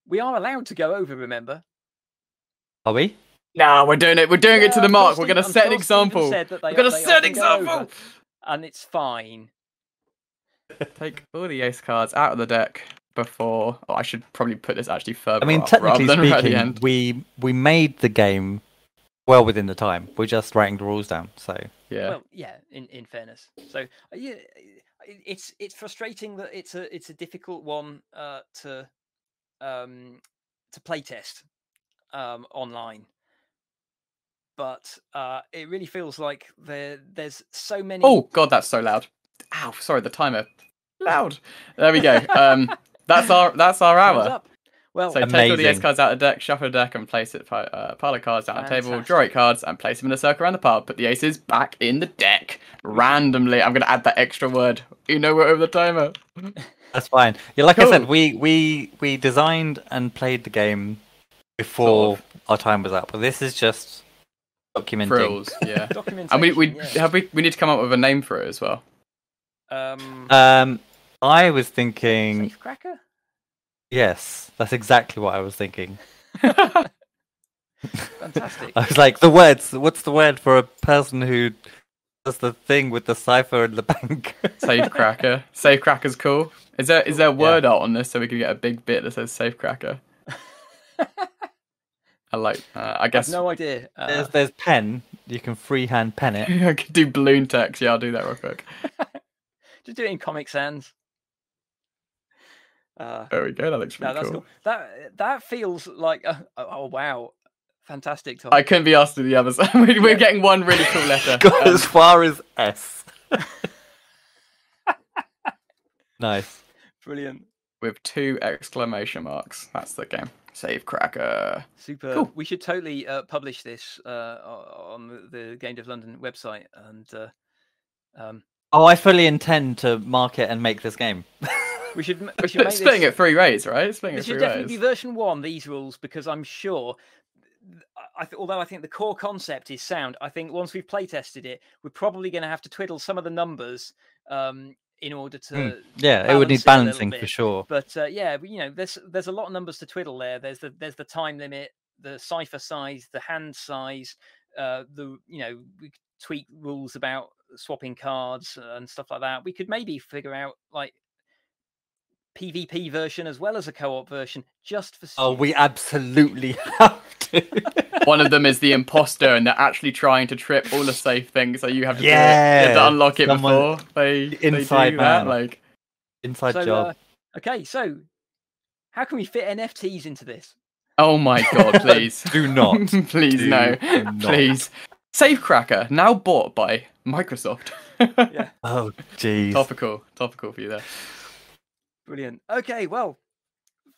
A: We are allowed to go over. Remember?
B: Are we?
C: Nah, we're doing it. We're doing it to the
A: I'm
C: mark. We're gonna set an example.
A: said that they-
C: We're gonna set an
A: often over,
C: example.
A: and it's fine.
C: Take all the ace cards out of the deck before. Oh, I should probably put this actually further.
B: I mean,
C: up
B: technically
C: rather than right the
B: speaking,
C: end.
B: we we made the game well within the time. We're just writing the rules down. So
C: Yeah.
A: Well, yeah. In in fairness, so uh, yeah, it's it's frustrating that it's a it's a difficult one uh, to um to play test um online. But uh, it really feels like there there's so many.
C: Oh god, that's so loud. Ow, sorry, the timer. Loud. There we go. Um, that's our that's our hour.
A: Well,
C: So take all the ace cards out of the deck, shuffle the deck, and place it. Uh, pile of cards down the table. Draw
A: Fantastic.
C: eight cards and place them in a circle around the pile. Put the aces back in the deck randomly. I'm gonna add that extra word. You know we're over the timer.
B: that's fine. Yeah, like I said, we we we designed and played the game before
C: Sort
B: our time was up. But this is just documenting.
C: Frills. Yeah.
A: documentation.
C: and we we
A: yeah.
C: have we we need to come up with a name for it as well.
A: um,
B: Um, I was thinking,
A: Safecracker.
B: yes, that's exactly what I was thinking.
A: Fantastic.
B: I was like, the words. What's the word for a person who does the thing with the cipher in the bank?
C: Safe cracker. Safe cracker's cool. Is there is there word art on this so we can get a big bit that says safe cracker? I like. Uh, I
A: I have
C: guess
A: no idea. Uh,
B: there's there's pen. You can freehand pen it.
C: I could do balloon text. Yeah, I'll do that real quick.
A: just do it in Comic Sans. Uh,
C: There we go. That looks
A: no, that's
C: cool.
A: cool. That that feels like uh, oh, wow, fantastic. Tom.
C: I couldn't be asked to do the others. We- We're getting one really cool letter.
B: Got
C: Um,
B: as far as S. nice.
A: Brilliant,
C: with two exclamation marks. That's the game. Safe cracker.
A: super.
C: Cool.
A: We should totally uh, publish this uh, on the, the Game Dev London website, and uh, um,
B: Oh, I fully intend to market and make this game.
A: We should we should make
C: Splitting
A: this.
C: it three ways, right? Splitting
A: This
C: it
A: should definitely
C: ways.
A: be version one. These rules, because I'm sure. I th- although I think the core concept is sound, I think once we've play tested it, we're probably going to have to twiddle some of the numbers um, in order to.
B: Hmm. Yeah, it would need
A: it
B: balancing for sure.
A: But uh, yeah, you know, there's there's a lot of numbers to twiddle there. There's the there's the time limit, the cipher size, the hand size, uh, the you know we could tweak rules about swapping cards and stuff like that. We could maybe figure out like PvP version as well as a co-op version just for.
B: Oh, we absolutely have to.
C: One of them is the imposter, and they're actually trying to trip all the safe things. So you have to do it. You have to unlock it
B: someone-
C: before they, they
B: Inside
C: do that. Like
B: Inside
A: so,
B: job.
A: uh, okay, so how can we fit NFTs into this?
C: Oh my god, please.
B: Do not.
C: please,
B: Do
C: no.
B: not.
C: Please. Safecracker, now bought by Microsoft.
A: Yeah.
B: Oh, jeez.
C: Topical. Topical for you there.
A: Brilliant. Okay, well,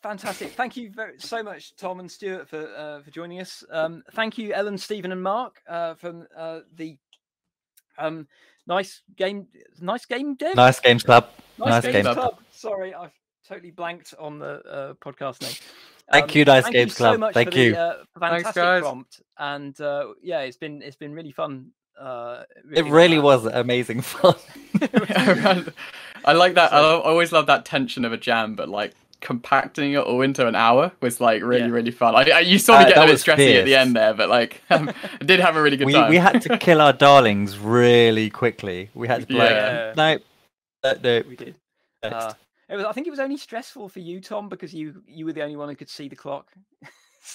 A: fantastic. Thank you very so much, Tom and Stuart, for uh, for joining us. Um, thank you, Ellen, Stephen, and Mark uh, from uh, the um, nice game, nice game dev,
B: Nice Games Club. Nice
A: Games
B: Games
A: Club. Sorry, I've totally blanked on the uh, podcast name.
B: Thank you, Nice
A: thank
B: Games
A: you
B: Club.
A: So much
B: Thank
A: for
B: you.
A: The, uh, fantastic
C: guys.
A: prompt, and uh, yeah, it's been it's been really fun. Uh,
B: It really
A: that.
B: was amazing fun.
C: I like that. I lo- always love that tension of a jam, but like compacting it all into an hour was like really,
A: Yeah.
C: really fun. I, I you saw me
B: Uh,
C: get a bit
B: was
C: stressy at the end there, but like um, I did have a really good
B: we
C: time.
B: we had to kill our darlings really quickly. We had to be
C: Yeah.
B: like, no, no.
A: We did. Uh, it was. I think it was only stressful for you, Tom, because you you were the only one who could see the clock.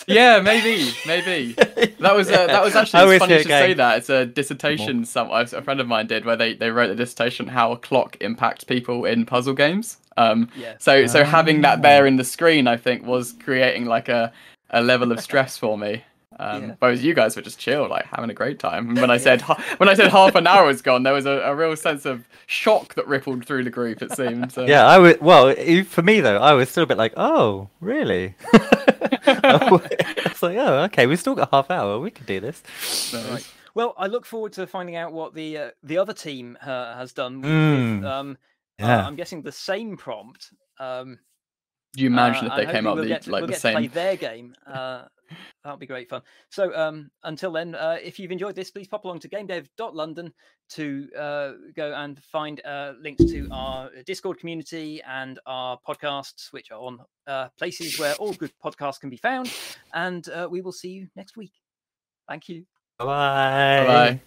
C: Yeah, maybe, maybe. That was uh, that was actually it's funny to
B: hear
C: say that. It's a dissertation some a friend of mine did where they, they wrote a dissertation how a clock impacts people in puzzle games. Um,
A: Yeah.
C: so so having that
B: Ah.
C: there in the screen, I think, was creating like a, a level of stress for me. Um,
A: Yeah.
C: Whereas you guys were just chill, like having a great time. And when I said when I said half an hour was gone, there was a, a real sense of shock that rippled through the group. It seemed. So.
B: Yeah, I was. Well, for me though, I was still a bit like, oh, really? it's like, oh, okay, we've still got half hour. We can do this.
A: Right. Well, I look forward to finding out what the uh, the other team uh, has done. With,
B: Mm,
A: with, um, uh,
B: Yeah.
A: I'm guessing the same prompt. Um,
C: Do you imagine
A: uh,
C: if they
A: and
C: came up
A: we'll
C: with the,
A: to,
C: like
A: we'll
C: the
A: get to play
C: same?
A: their game. That'll be great fun. So um, until then, uh, if you've enjoyed this, please pop along to gamedev.london to uh, go and find uh, links to our Discord community and our podcasts, which are on uh, places where all good podcasts can be found. And uh, we will see you next week. Thank you.
B: Bye.
C: Bye.